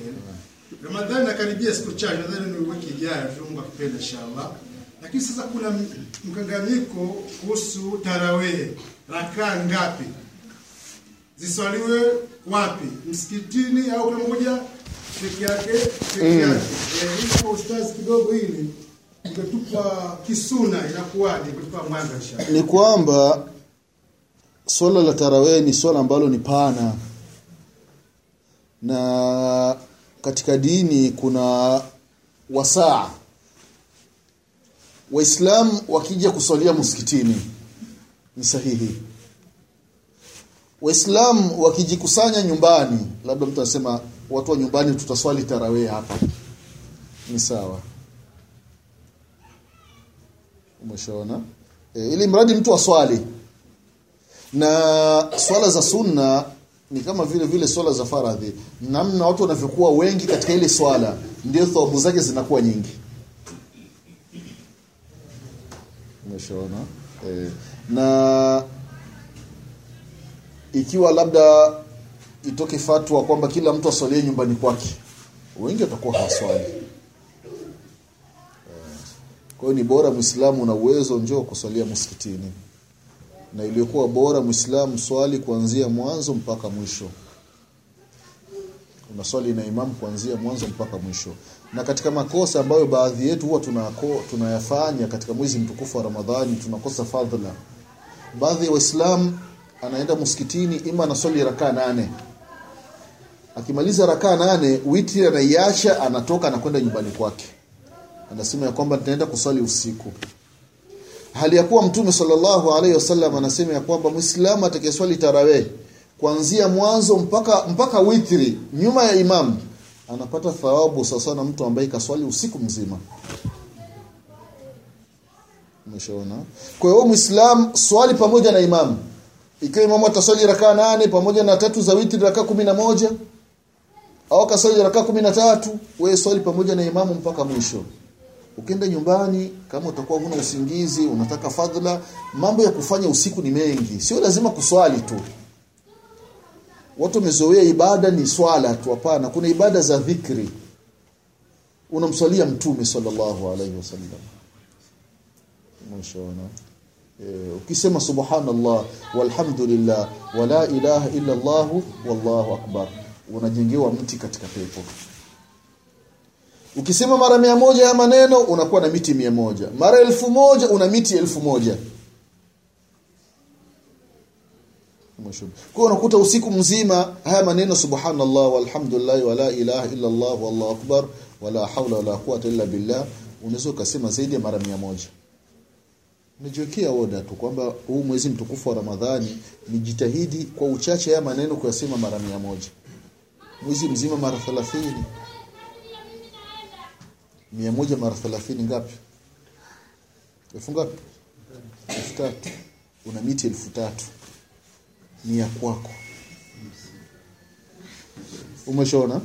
Ramadhani nakaribia siku chache, nadhani ni wiki ijayo, tu Mungu akipenda inshallah. Lakini sasa kuna mkanganyiko kuhusu tarawih, rakaa ngapi? Ziswaliwe wapi, msikitini au kila mmoja peke yake peke yake. Hii kwa ustazi kidogo hili ungetupa kisuna, inakuwaje kutupa mwanga inshallah. ni kwamba swala la tarawih ni swala ambalo ni pana na katika dini kuna wasaa waislamu wakija kuswalia msikitini ni sahihi waislamu wakijikusanya nyumbani labda mtu anasema watu wa nyumbani tutaswali tarawih hapa. Ni sawa. Umeshaona? E, ili mradi mtu aswali. Na swala za sunna ni kama vile vile swala za faradhi. Namna watu wanavyokuwa wengi katika ile swala ndio thawabu zake zinakuwa nyingi. Umeshaona? E, na ikiwa labda itoke fatwa kwamba kila mtu aswalie nyumbani kwake wengi watakuwa hawaswali kwa hiyo ni bora Muislamu una uwezo njoo kuswalia msikitini. Na iliyokuwa bora Muislamu swali kuanzia mwanzo mpaka mwisho. Unaswali na imamu kuanzia mwanzo mpaka mwisho. Na katika makosa ambayo baadhi yetu huwa tunako, tunayafanya katika mwezi mtukufu wa Ramadhani tunakosa fadhila. Baadhi ya Waislamu anaenda msikitini ima anaswali rakaa nane. Akimaliza rakaa nane, witri anaiacha, anatoka anakwenda nyumbani kwake. Anasema ya kwamba nitaenda kuswali usiku. Hali ya kuwa mtume sallallahu alaihi wasallam anasema ya kwamba muislamu atakayeswali tarawih kuanzia mwanzo mpaka mpaka witri nyuma ya imam anapata thawabu sawa na mtu ambaye kaswali usiku mzima. Umeshaona? Kwa hiyo muislamu swali pamoja na imam. Ikiwa imamu ataswali rakaa nane pamoja na tatu za witri rakaa kumi na moja au kaswali rakaa kumi na tatu wewe swali pamoja na imamu mpaka mwisho. Ukienda nyumbani kama utakuwa huna usingizi unataka fadhila mambo ya kufanya usiku ni mengi. Sio lazima kuswali tu. Watu wamezoea ibada ni swala tu hapana. Kuna ibada za dhikri. Unamswalia mtume sallallahu alaihi wasallam mwishoona e, ukisema subhanallah walhamdulillah wala ilaha illa allah wallahu akbar unajengewa mti katika pepo. Ukisema mara mia moja ya maneno unakuwa na miti mia moja. Mara elfu moja una miti elfu moja. Kwa unakuta usiku mzima haya maneno subhanallah walhamdulillah wala ilaha illa Allah wallahu akbar wala haula wala quwwata illa billah. Unaweza ukasema zaidi ya mara mia moja. Nijiwekea oda tu kwamba huu mwezi mtukufu wa Ramadhani nijitahidi kwa uchache ya maneno kuyasema mara mia moja mwezi mzima mara 30 mia moja mara 30 ngapi? Elfu ngapi? Elfu tatu. Una miti elfu tatu. Ni ya kwako. Umeshona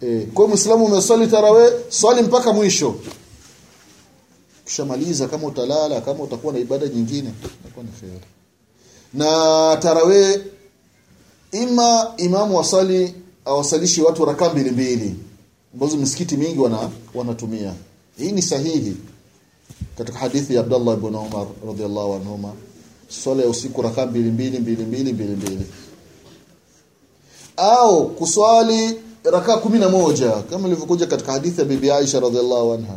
eh kwa muislamu umeswali tarawe swali mpaka mwisho. Kishamaliza kama utalala kama utakuwa na ibada nyingine itakuwa ni khair na tarawe ima imamu wasali awasalishi watu rakaa mbili mbili ambazo misikiti mingi wana wanatumia. Hii ni sahihi. Katika hadithi ya Abdullah ibn Umar radhiallahu anhuma swala ya usiku rakaa mbili mbili mbili mbili mbili mbili au kuswali rakaa kumi na moja kama ilivyokuja katika hadithi ya bibi Aisha radhiallahu anha.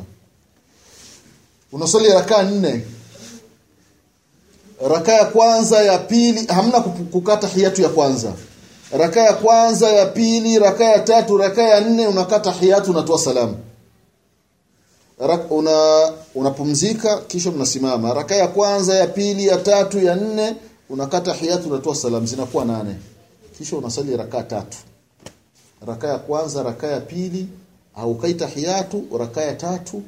Unaswali rakaa nne. Rakaa ya kwanza ya pili hamna kukata hiyatu ya kwanza rakaa ya kwanza ya pili raka ya tatu raka ya nne unakata hiyatu unatoa salamu. Una unapumzika kisha mnasimama. Rakaa ya kwanza ya pili ya tatu ya nne unakata hiyatu unatoa salamu. Zinakuwa nane. Kisha unasali raka tatu. Raka ya kwanza raka ya pili au kaita hiyatu raka ya tatu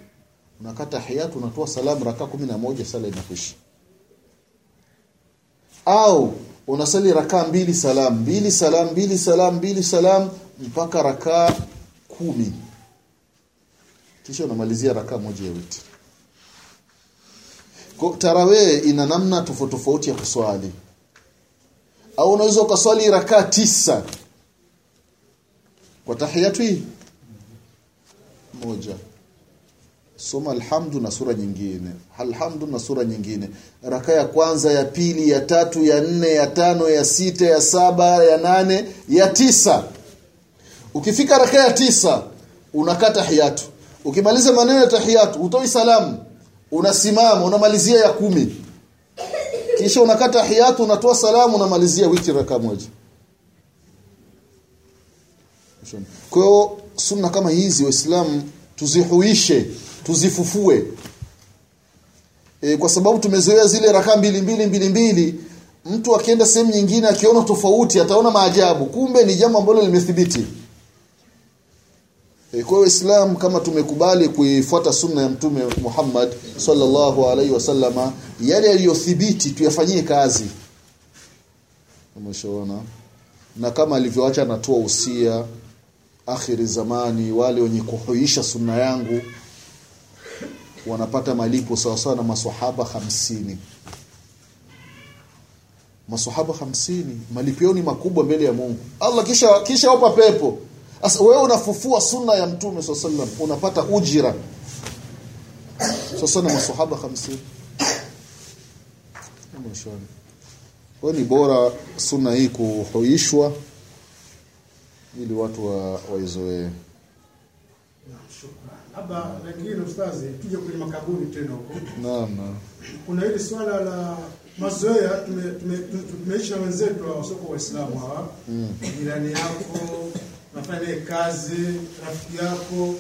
unakata hiyatu unatoa salamu. Raka moja sala inakwisha. Au unasali rakaa mbili salam mbili salam mbili salam mbili salam mpaka rakaa kumi. Kisha unamalizia rakaa moja ya witri tarawee ina namna tofauti tofauti ya kuswali. Au unaweza ukaswali rakaa tisa. Kwa tahiyatu hii? Moja soma alhamdu na sura nyingine. Alhamdu na sura nyingine. Raka ya kwanza ya pili ya tatu ya nne ya tano ya sita ya saba ya nane ya tisa. Ukifika raka ya tisa unakaa tahiyatu. Ukimaliza maneno ya tahiyatu utoi salamu. Unasimama unamalizia ya kumi. Kisha unakaa tahiyatu unatoa salamu unamalizia wiki raka moja. Kwa hiyo sunna kama hizi waislamu tuzihuishe tuzifufue. E, kwa sababu tumezoea zile rakaa mbili mbili mbili mbili mtu akienda sehemu nyingine akiona tofauti ataona maajabu. Kumbe ni jambo ambalo limethibiti. E, kwa hiyo kama tumekubali kuifuata sunna ya mtume Muhammad sallallahu alaihi wasallama yale yaliyothibiti tuyafanyie kazi. Umeshaona? Na kama alivyoacha anatoa usia akhiri zamani wale wenye kuhuisha sunna yangu wanapata malipo sawa sawa na maswahaba hamsini maswahaba hamsini malipo yao ni makubwa mbele ya Mungu Allah kisha kisha wapa pepo sasa wewe unafufua sunna ya mtume sallallahu unapata ujira sasa na maswahaba hamsini. Kwa ni bora sunna hii kuhuishwa ili watu wa waizoee. Shukran. Labda lakini ustazi, tuje kwenye makaburi tena huko. Naam, naam. Kuna hili swala la mazoea, tume- tume- wenzetu wa wasoko Waislamu hawa, jirani yako unafanya naye kazi, rafiki yako.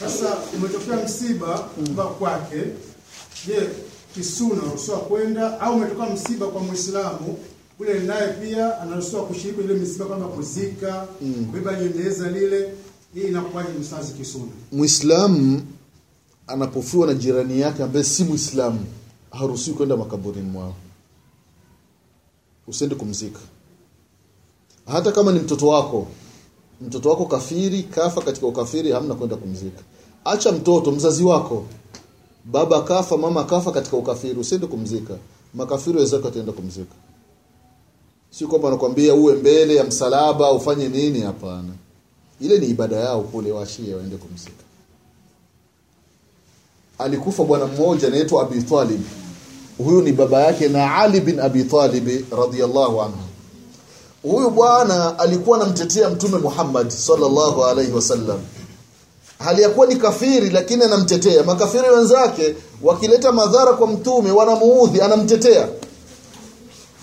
Sasa umetokea msiba kuba kwake, je, kisuna unaruhusiwa kwenda au umetokea msiba kwa Muislamu ule naye pia anaruhusiwa kushiriki ile misiba kama kuzika, kubeba jeneza lile. Hii inakuwaje msazi kisuna? Muislamu anapofiwa na jirani yake ambaye si Muislamu haruhusiwi kwenda makaburini mwao. Usiende kumzika. Hata kama ni mtoto wako. Mtoto wako kafiri, kafa katika ukafiri, hamna kwenda kumzika. Acha mtoto, mzazi wako. Baba kafa, mama kafa katika ukafiri, usiende kumzika. Makafiri wenzako ataenda kumzika. Si kwamba anakuambia uwe mbele ya msalaba ufanye nini, hapana. Ile ni ibada yao kule washie waende kumsika. Alikufa bwana mmoja anaitwa Abi Talib. Huyu ni baba yake na Ali bin Abi Talib radhiyallahu anhu. Huyu bwana alikuwa anamtetea Mtume Muhammad sallallahu alaihi wasallam. Hali ya kuwa ni kafiri lakini anamtetea. Makafiri wenzake wakileta madhara kwa mtume wanamuudhi, anamtetea.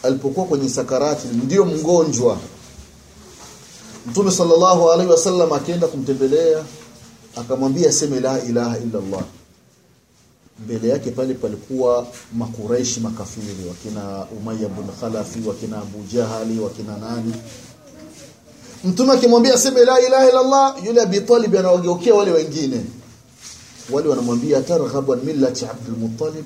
Alipokuwa kwenye sakarati ndiyo mgonjwa Mtume sallallahu alaihi wasallam akienda kumtembelea akamwambia seme la ilaha illa Allah. Mbele yake pale palikuwa makuraishi makafiri wakina Umayya ibn Khalafi wakina Abu Jahali wakina nani. Mtume akimwambia seme la ilaha illa Allah yule Abi Talib anawageukea wale wengine. Wale wanamwambia targhabu millati Abdul Muttalib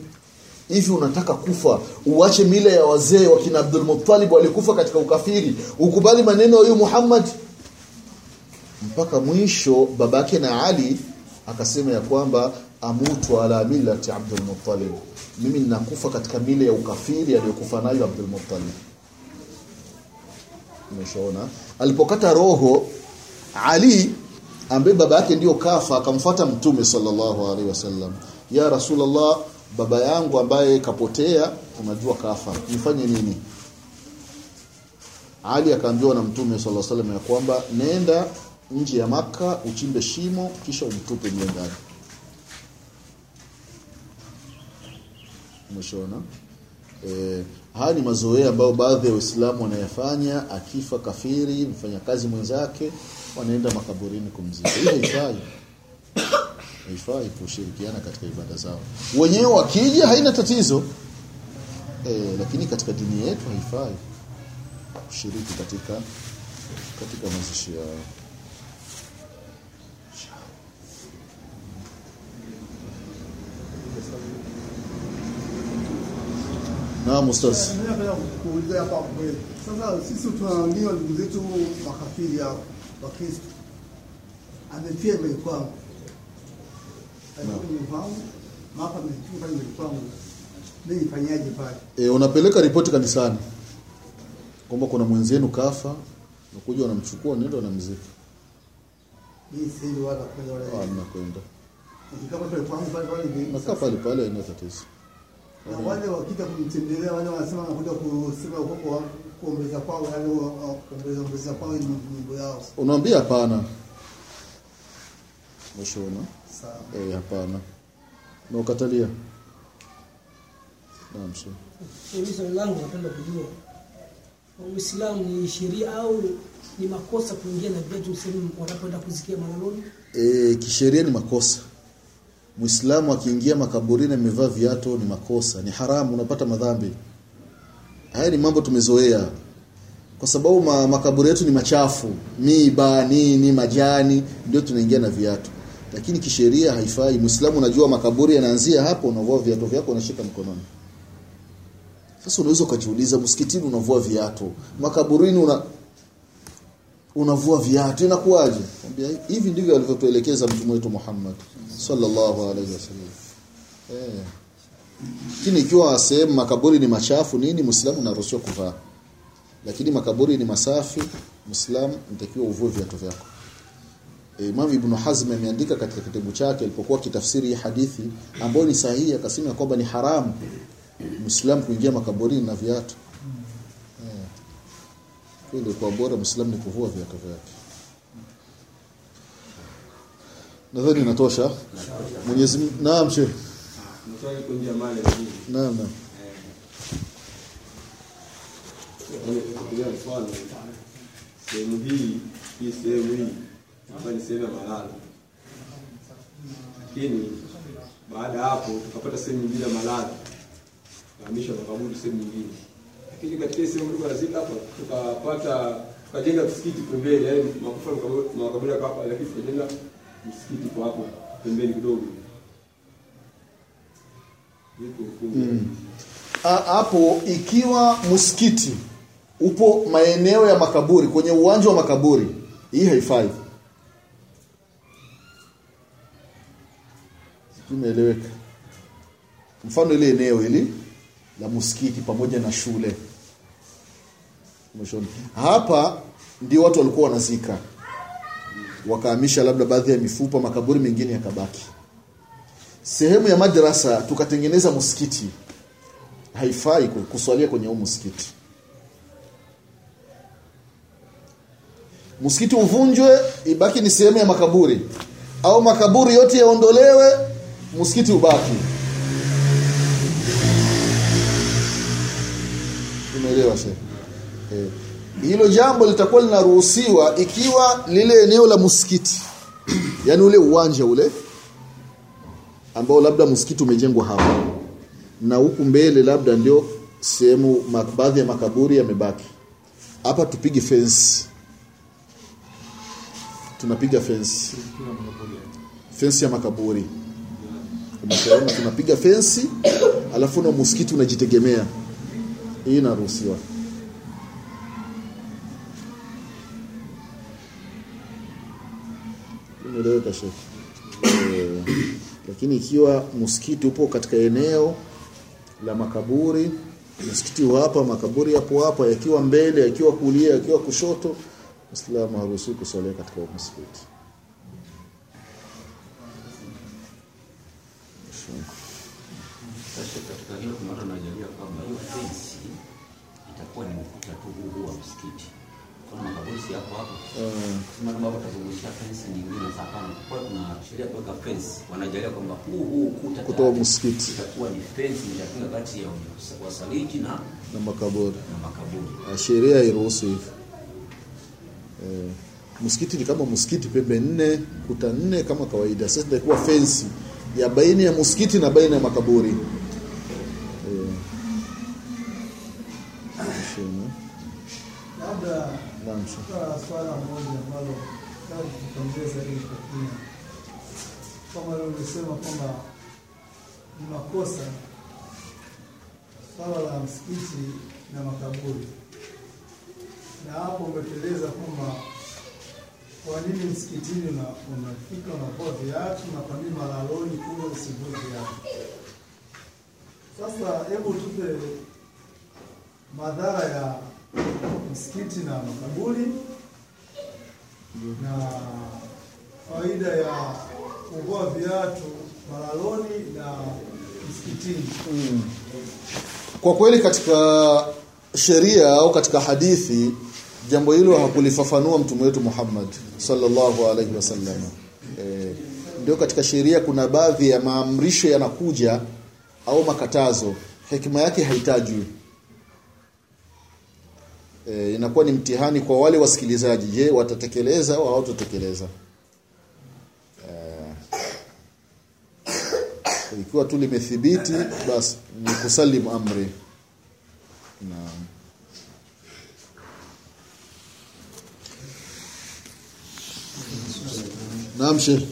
hivi unataka kufa uache mila ya wazee wakina Abdul Muttalib walikufa katika ukafiri ukubali maneno ya Muhammad mpaka mwisho babake na Ali akasema ya kwamba amutu ala millati Abdul Muttalib. Mimi ninakufa katika mile ya ukafiri aliyokufa nayo Abdul Muttalib. Umeshaona? Alipokata roho Ali ambaye baba yake ndio kafa akamfuata mtume sallallahu alaihi wasallam. Ya rasulullah baba yangu ambaye kapotea unajua kafa nifanye nini? Ali akaambiwa na mtume sallallahu alaihi wasallam ya kwamba nenda nje ya maka uchimbe shimo kisha umtupe mle ndani umeshaona E, haya ni mazoea ambayo baadhi ya waislamu wanayafanya. Akifa kafiri mfanyakazi mwenzake wanaenda makaburini kumzika. Hii haifai. Haifai kushirikiana katika ibada zao. Wenyewe wakija haina tatizo. E, lakini katika dini yetu haifai kushiriki katika katika mazishi yao Naam ustaz. Napenda kuuliza hapa kweli. Sasa sisi tunaambiwa ndugu zetu makafiri hao wa Kristo. Amefia mbele kwangu. Mapa amefia pale mbele kwangu. Mimi nifanyaje pale? Eh, unapeleka ripoti kanisani kwamba kuna mwenzenu kafa, nakuja wanamchukua nenda wanamzika. Mimi sasa wala kwenda Ah, mnakwenda. Nikikapa pale kwangu pale pale. Nakaa pale pale haina tatizo. Na wale wakija kumtembelea wale wanasema wanakuja kusema kwamba kuombeza kwao yani kuombeza kuombeza kwao ni mambo yao. Unaambia hapana. Umeshaona? Eh, hapana. Na ukatalia. Naam, sio. Mimi swali langu napenda kujua Uislamu ni sheria au ni makosa kuingia na viatu sehemu wanapoenda kuzikia malaloni? Eh, kisheria ni makosa. Muislamu akiingia makaburini amevaa viatu ni makosa, ni haramu, unapata madhambi. Haya ni mambo tumezoea. Kwa sababu ma, makaburi yetu ni machafu, miiba, nini, majani, ndio tunaingia na viatu. Lakini kisheria haifai. Muislamu unajua makaburi yanaanzia hapo, unavua viatu vyako unashika mkononi. Sasa unaweza ukajiuliza msikitini unavua viatu, makaburini una unavua viatu inakuwaje? Mwambia hivi ndivyo alivyotuelekeza mtume wetu Muhammad sallallahu alaihi wasallam. Eh. Lakini ikiwa sehemu makaburi ni machafu nini Muislamu anaruhusiwa kuvaa. Lakini makaburi ni masafi, Muislamu unatakiwa uvue viatu vyako. E, Imam Ibn Hazm ameandika katika kitabu chake alipokuwa kitafsiri hii hadithi ambayo ni sahihi akasema kwamba ni haramu Muislamu kuingia makaburini na viatu. Hiyo kwa bora Muislamu ni kuvua viatu vyake. Nadhani inatosha. Mwenyezi. Naam, shehe Mswali kunja mali Naam, naam. Sehemu hii hii sehemu hii hapa ni sehemu ya malala lakini baada ya hapo tukapata sehemu nyingine ya malala tukahamisha makaburi sehemu nyingine, lakini katika sehemu tulikuwa nazika hapa tukapata tukajenga msikiti pembeni, yaani makufa makaburi- yako hapa, lakini tukajenga msikiti kwa hapo pembeni kidogo. hapo hukumu? Ikiwa msikiti upo maeneo ya makaburi kwenye uwanja wa makaburi hii haifai imeeleweka mfano ile eneo hili la msikiti pamoja na shule Umeshaona? hapa ndio watu walikuwa wanazika. Wakahamisha labda baadhi ya mifupa makaburi mengine yakabaki. Sehemu ya madrasa tukatengeneza msikiti. Haifai kuswalia kwenye huu msikiti. Msikiti uvunjwe ibaki ni sehemu ya makaburi. Au makaburi yote yaondolewe msikiti ubaki. Umeelewa shehe eh. Hilo jambo litakuwa linaruhusiwa ikiwa lile eneo la msikiti. Yani ule uwanja ule ambao labda msikiti umejengwa hapa. Na huku mbele labda ndio sehemu baadhi ya makaburi yamebaki. Hapa tupige fence. Tunapiga fence. Fence ya makaburi. Tunapiga fence alafu na msikiti unajitegemea. Hii inaruhusiwa Umeeleweka Sheikh. Lakini ikiwa msikiti upo katika eneo la makaburi, msikiti hapa, makaburi yapo hapa, yakiwa mbele, yakiwa kulia, yakiwa kushoto, Muislamu haruhusiwi kusalia katika msikiti. Itakuwa ni ukuta tu huu wa msikiti kuna makaburi si hapo hapo. Sema labda hapo utazungusha fensi nyingine za hapana. Kwa kuna sheria kuweka fence Wanajalia kwamba huu huu ukuta kutoa msikiti. itakuwa ni fensi itakuwa kati ya wasaliti na na makaburi na makaburi. Sheria iruhusu hivyo eh, msikiti ni kama msikiti pembe nne kuta nne kama kawaida sasa itakuwa fensi ya baina ya msikiti na baina ya makaburi eh. Labda Swala moja ambalo kupongeza ili kwa kama leo ulisema kwamba ni makosa swala la msikiti na makaburi, na hapo umetueleza kwamba kwa nini msikitini una- unafika unavua viatu na kwa nini malaloni kule usivue viatu. Sasa hebu tupe madhara ya msikiti na makaburi na faida ya kuvua viatu malaloni na msikitini. Kwa kweli katika sheria au katika hadithi jambo hilo hakulifafanua mtume wetu Muhammad sallallahu alaihi wasallam. E, ndio katika sheria kuna baadhi ya maamrisho yanakuja au makatazo hekima yake haitajwi. E, inakuwa ni mtihani kwa wale wasikilizaji. Je, watatekeleza au hawatatekeleza? ikiwa tu limethibiti basi ni kusalimu amri naam naam sheikh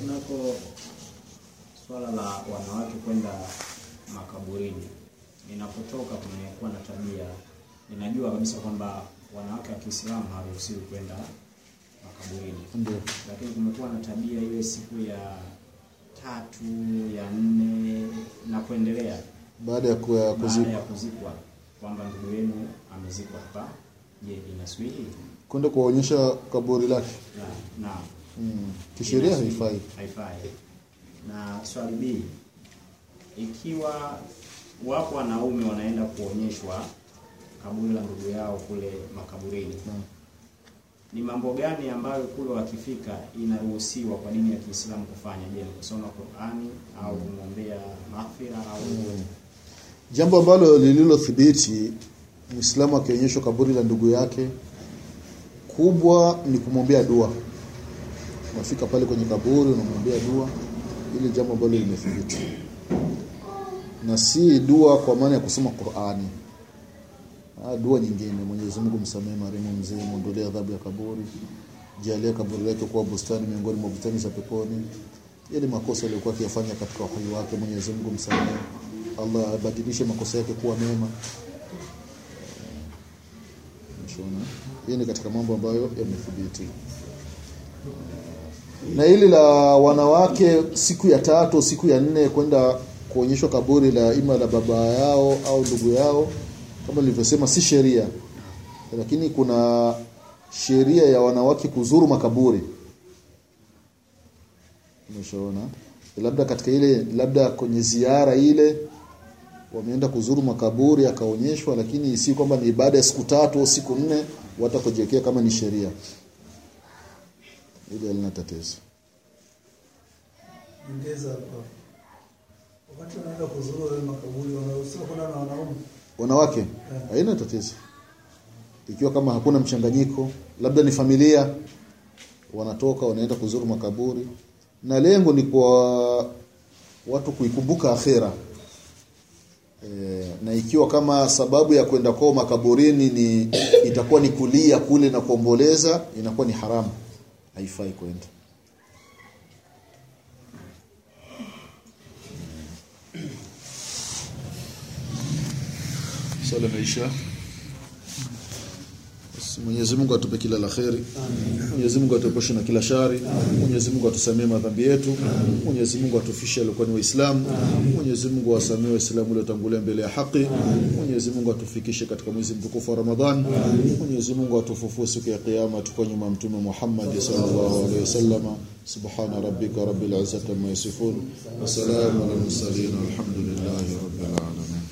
kunako swala la wanawake kwenda makaburini. Ninapotoka kumekuwa na tabia, ninajua kabisa kwamba wanawake wa Kiislamu hawaruhusiwi kwenda makaburini, lakini kumekuwa na tabia ile siku ya tatu ya nne na kuendelea, baada ya kuzikwa kwamba ndugu yenu amezikwa hapa. Je, inaswihi? kwenda kuonyesha kaburi lake Na, na mm. kisheria haifai haifai. Na swali B, ikiwa wapo wanaume wanaenda kuonyeshwa kaburi la ndugu yao kule makaburini, mm. ni mambo gani ambayo kule wakifika inaruhusiwa kwa dini ya Kiislamu kufanya? Je, ni kusoma Qur'ani au kumwombea maghfira au jambo ambalo lililothibiti Muislamu akionyeshwa kaburi la ndugu yake kubwa ni kumwombea dua. Unafika pale kwenye kaburi unamwombea dua, ili jambo ambalo limethibiti, na si dua kwa maana ya kusoma Qur'ani. Ah, dua nyingine, Mwenyezi Mungu msamehe marehemu mzee, muondolee adhabu ya kaburi, jalia kaburi lake kuwa bustani miongoni mwa bustani za peponi. Yale makosa aliyokuwa akiyafanya katika uhai wake, Mwenyezi Mungu msamehe. Allah abadilishe makosa yake kuwa mema. Hii ni katika mambo ambayo yamethibiti. Na hili la wanawake siku ya tatu, siku ya nne kwenda kuonyeshwa kaburi la ima la baba yao au ndugu yao, kama nilivyosema, si sheria, lakini kuna sheria ya wanawake kuzuru makaburi. Umeshaona? Labda katika ile labda kwenye ziara ile wameenda kuzuru makaburi akaonyeshwa, lakini si kwamba ni ibada ya siku tatu au siku nne, watakojiwekea kama ni sheria. Ile halina tatizo. Ongeza hapa, wakati wanaenda kuzuru makaburi wanaruhusiwa kwenda na wanaume. Wanawake haina tatizo, ikiwa kama hakuna mchanganyiko, labda ni familia wanatoka wanaenda kuzuru makaburi, na lengo ni kwa watu kuikumbuka akhera. E, na ikiwa kama sababu ya kwenda kwao makaburini ni itakuwa ni kulia kule na kuomboleza, inakuwa ni haramu, haifai kwenda. Swala imeisha Mwenyezi Mungu atupe kila la kheri. Mwenyezi Mungu atuepushe na kila shari. Mwenyezi Mungu atusamee madhambi yetu. Mwenyezi Mungu atufishe alikuwa ni Waislamu. Mwenyezi Mungu awasamee Waislamu waliotangulia mbele ya haki. Mwenyezi Mungu atufikishe katika mwezi mtukufu wa Ramadhan. Mwenyezi Mungu atufufue siku ya kiyama tukiwa nyuma Mtume Muhammad sallallahu alaihi wasallam. Subhana rabbika rabbil izzati amma yasifun wa salamun alal mursalin Alhamdulillahirabbil alamin.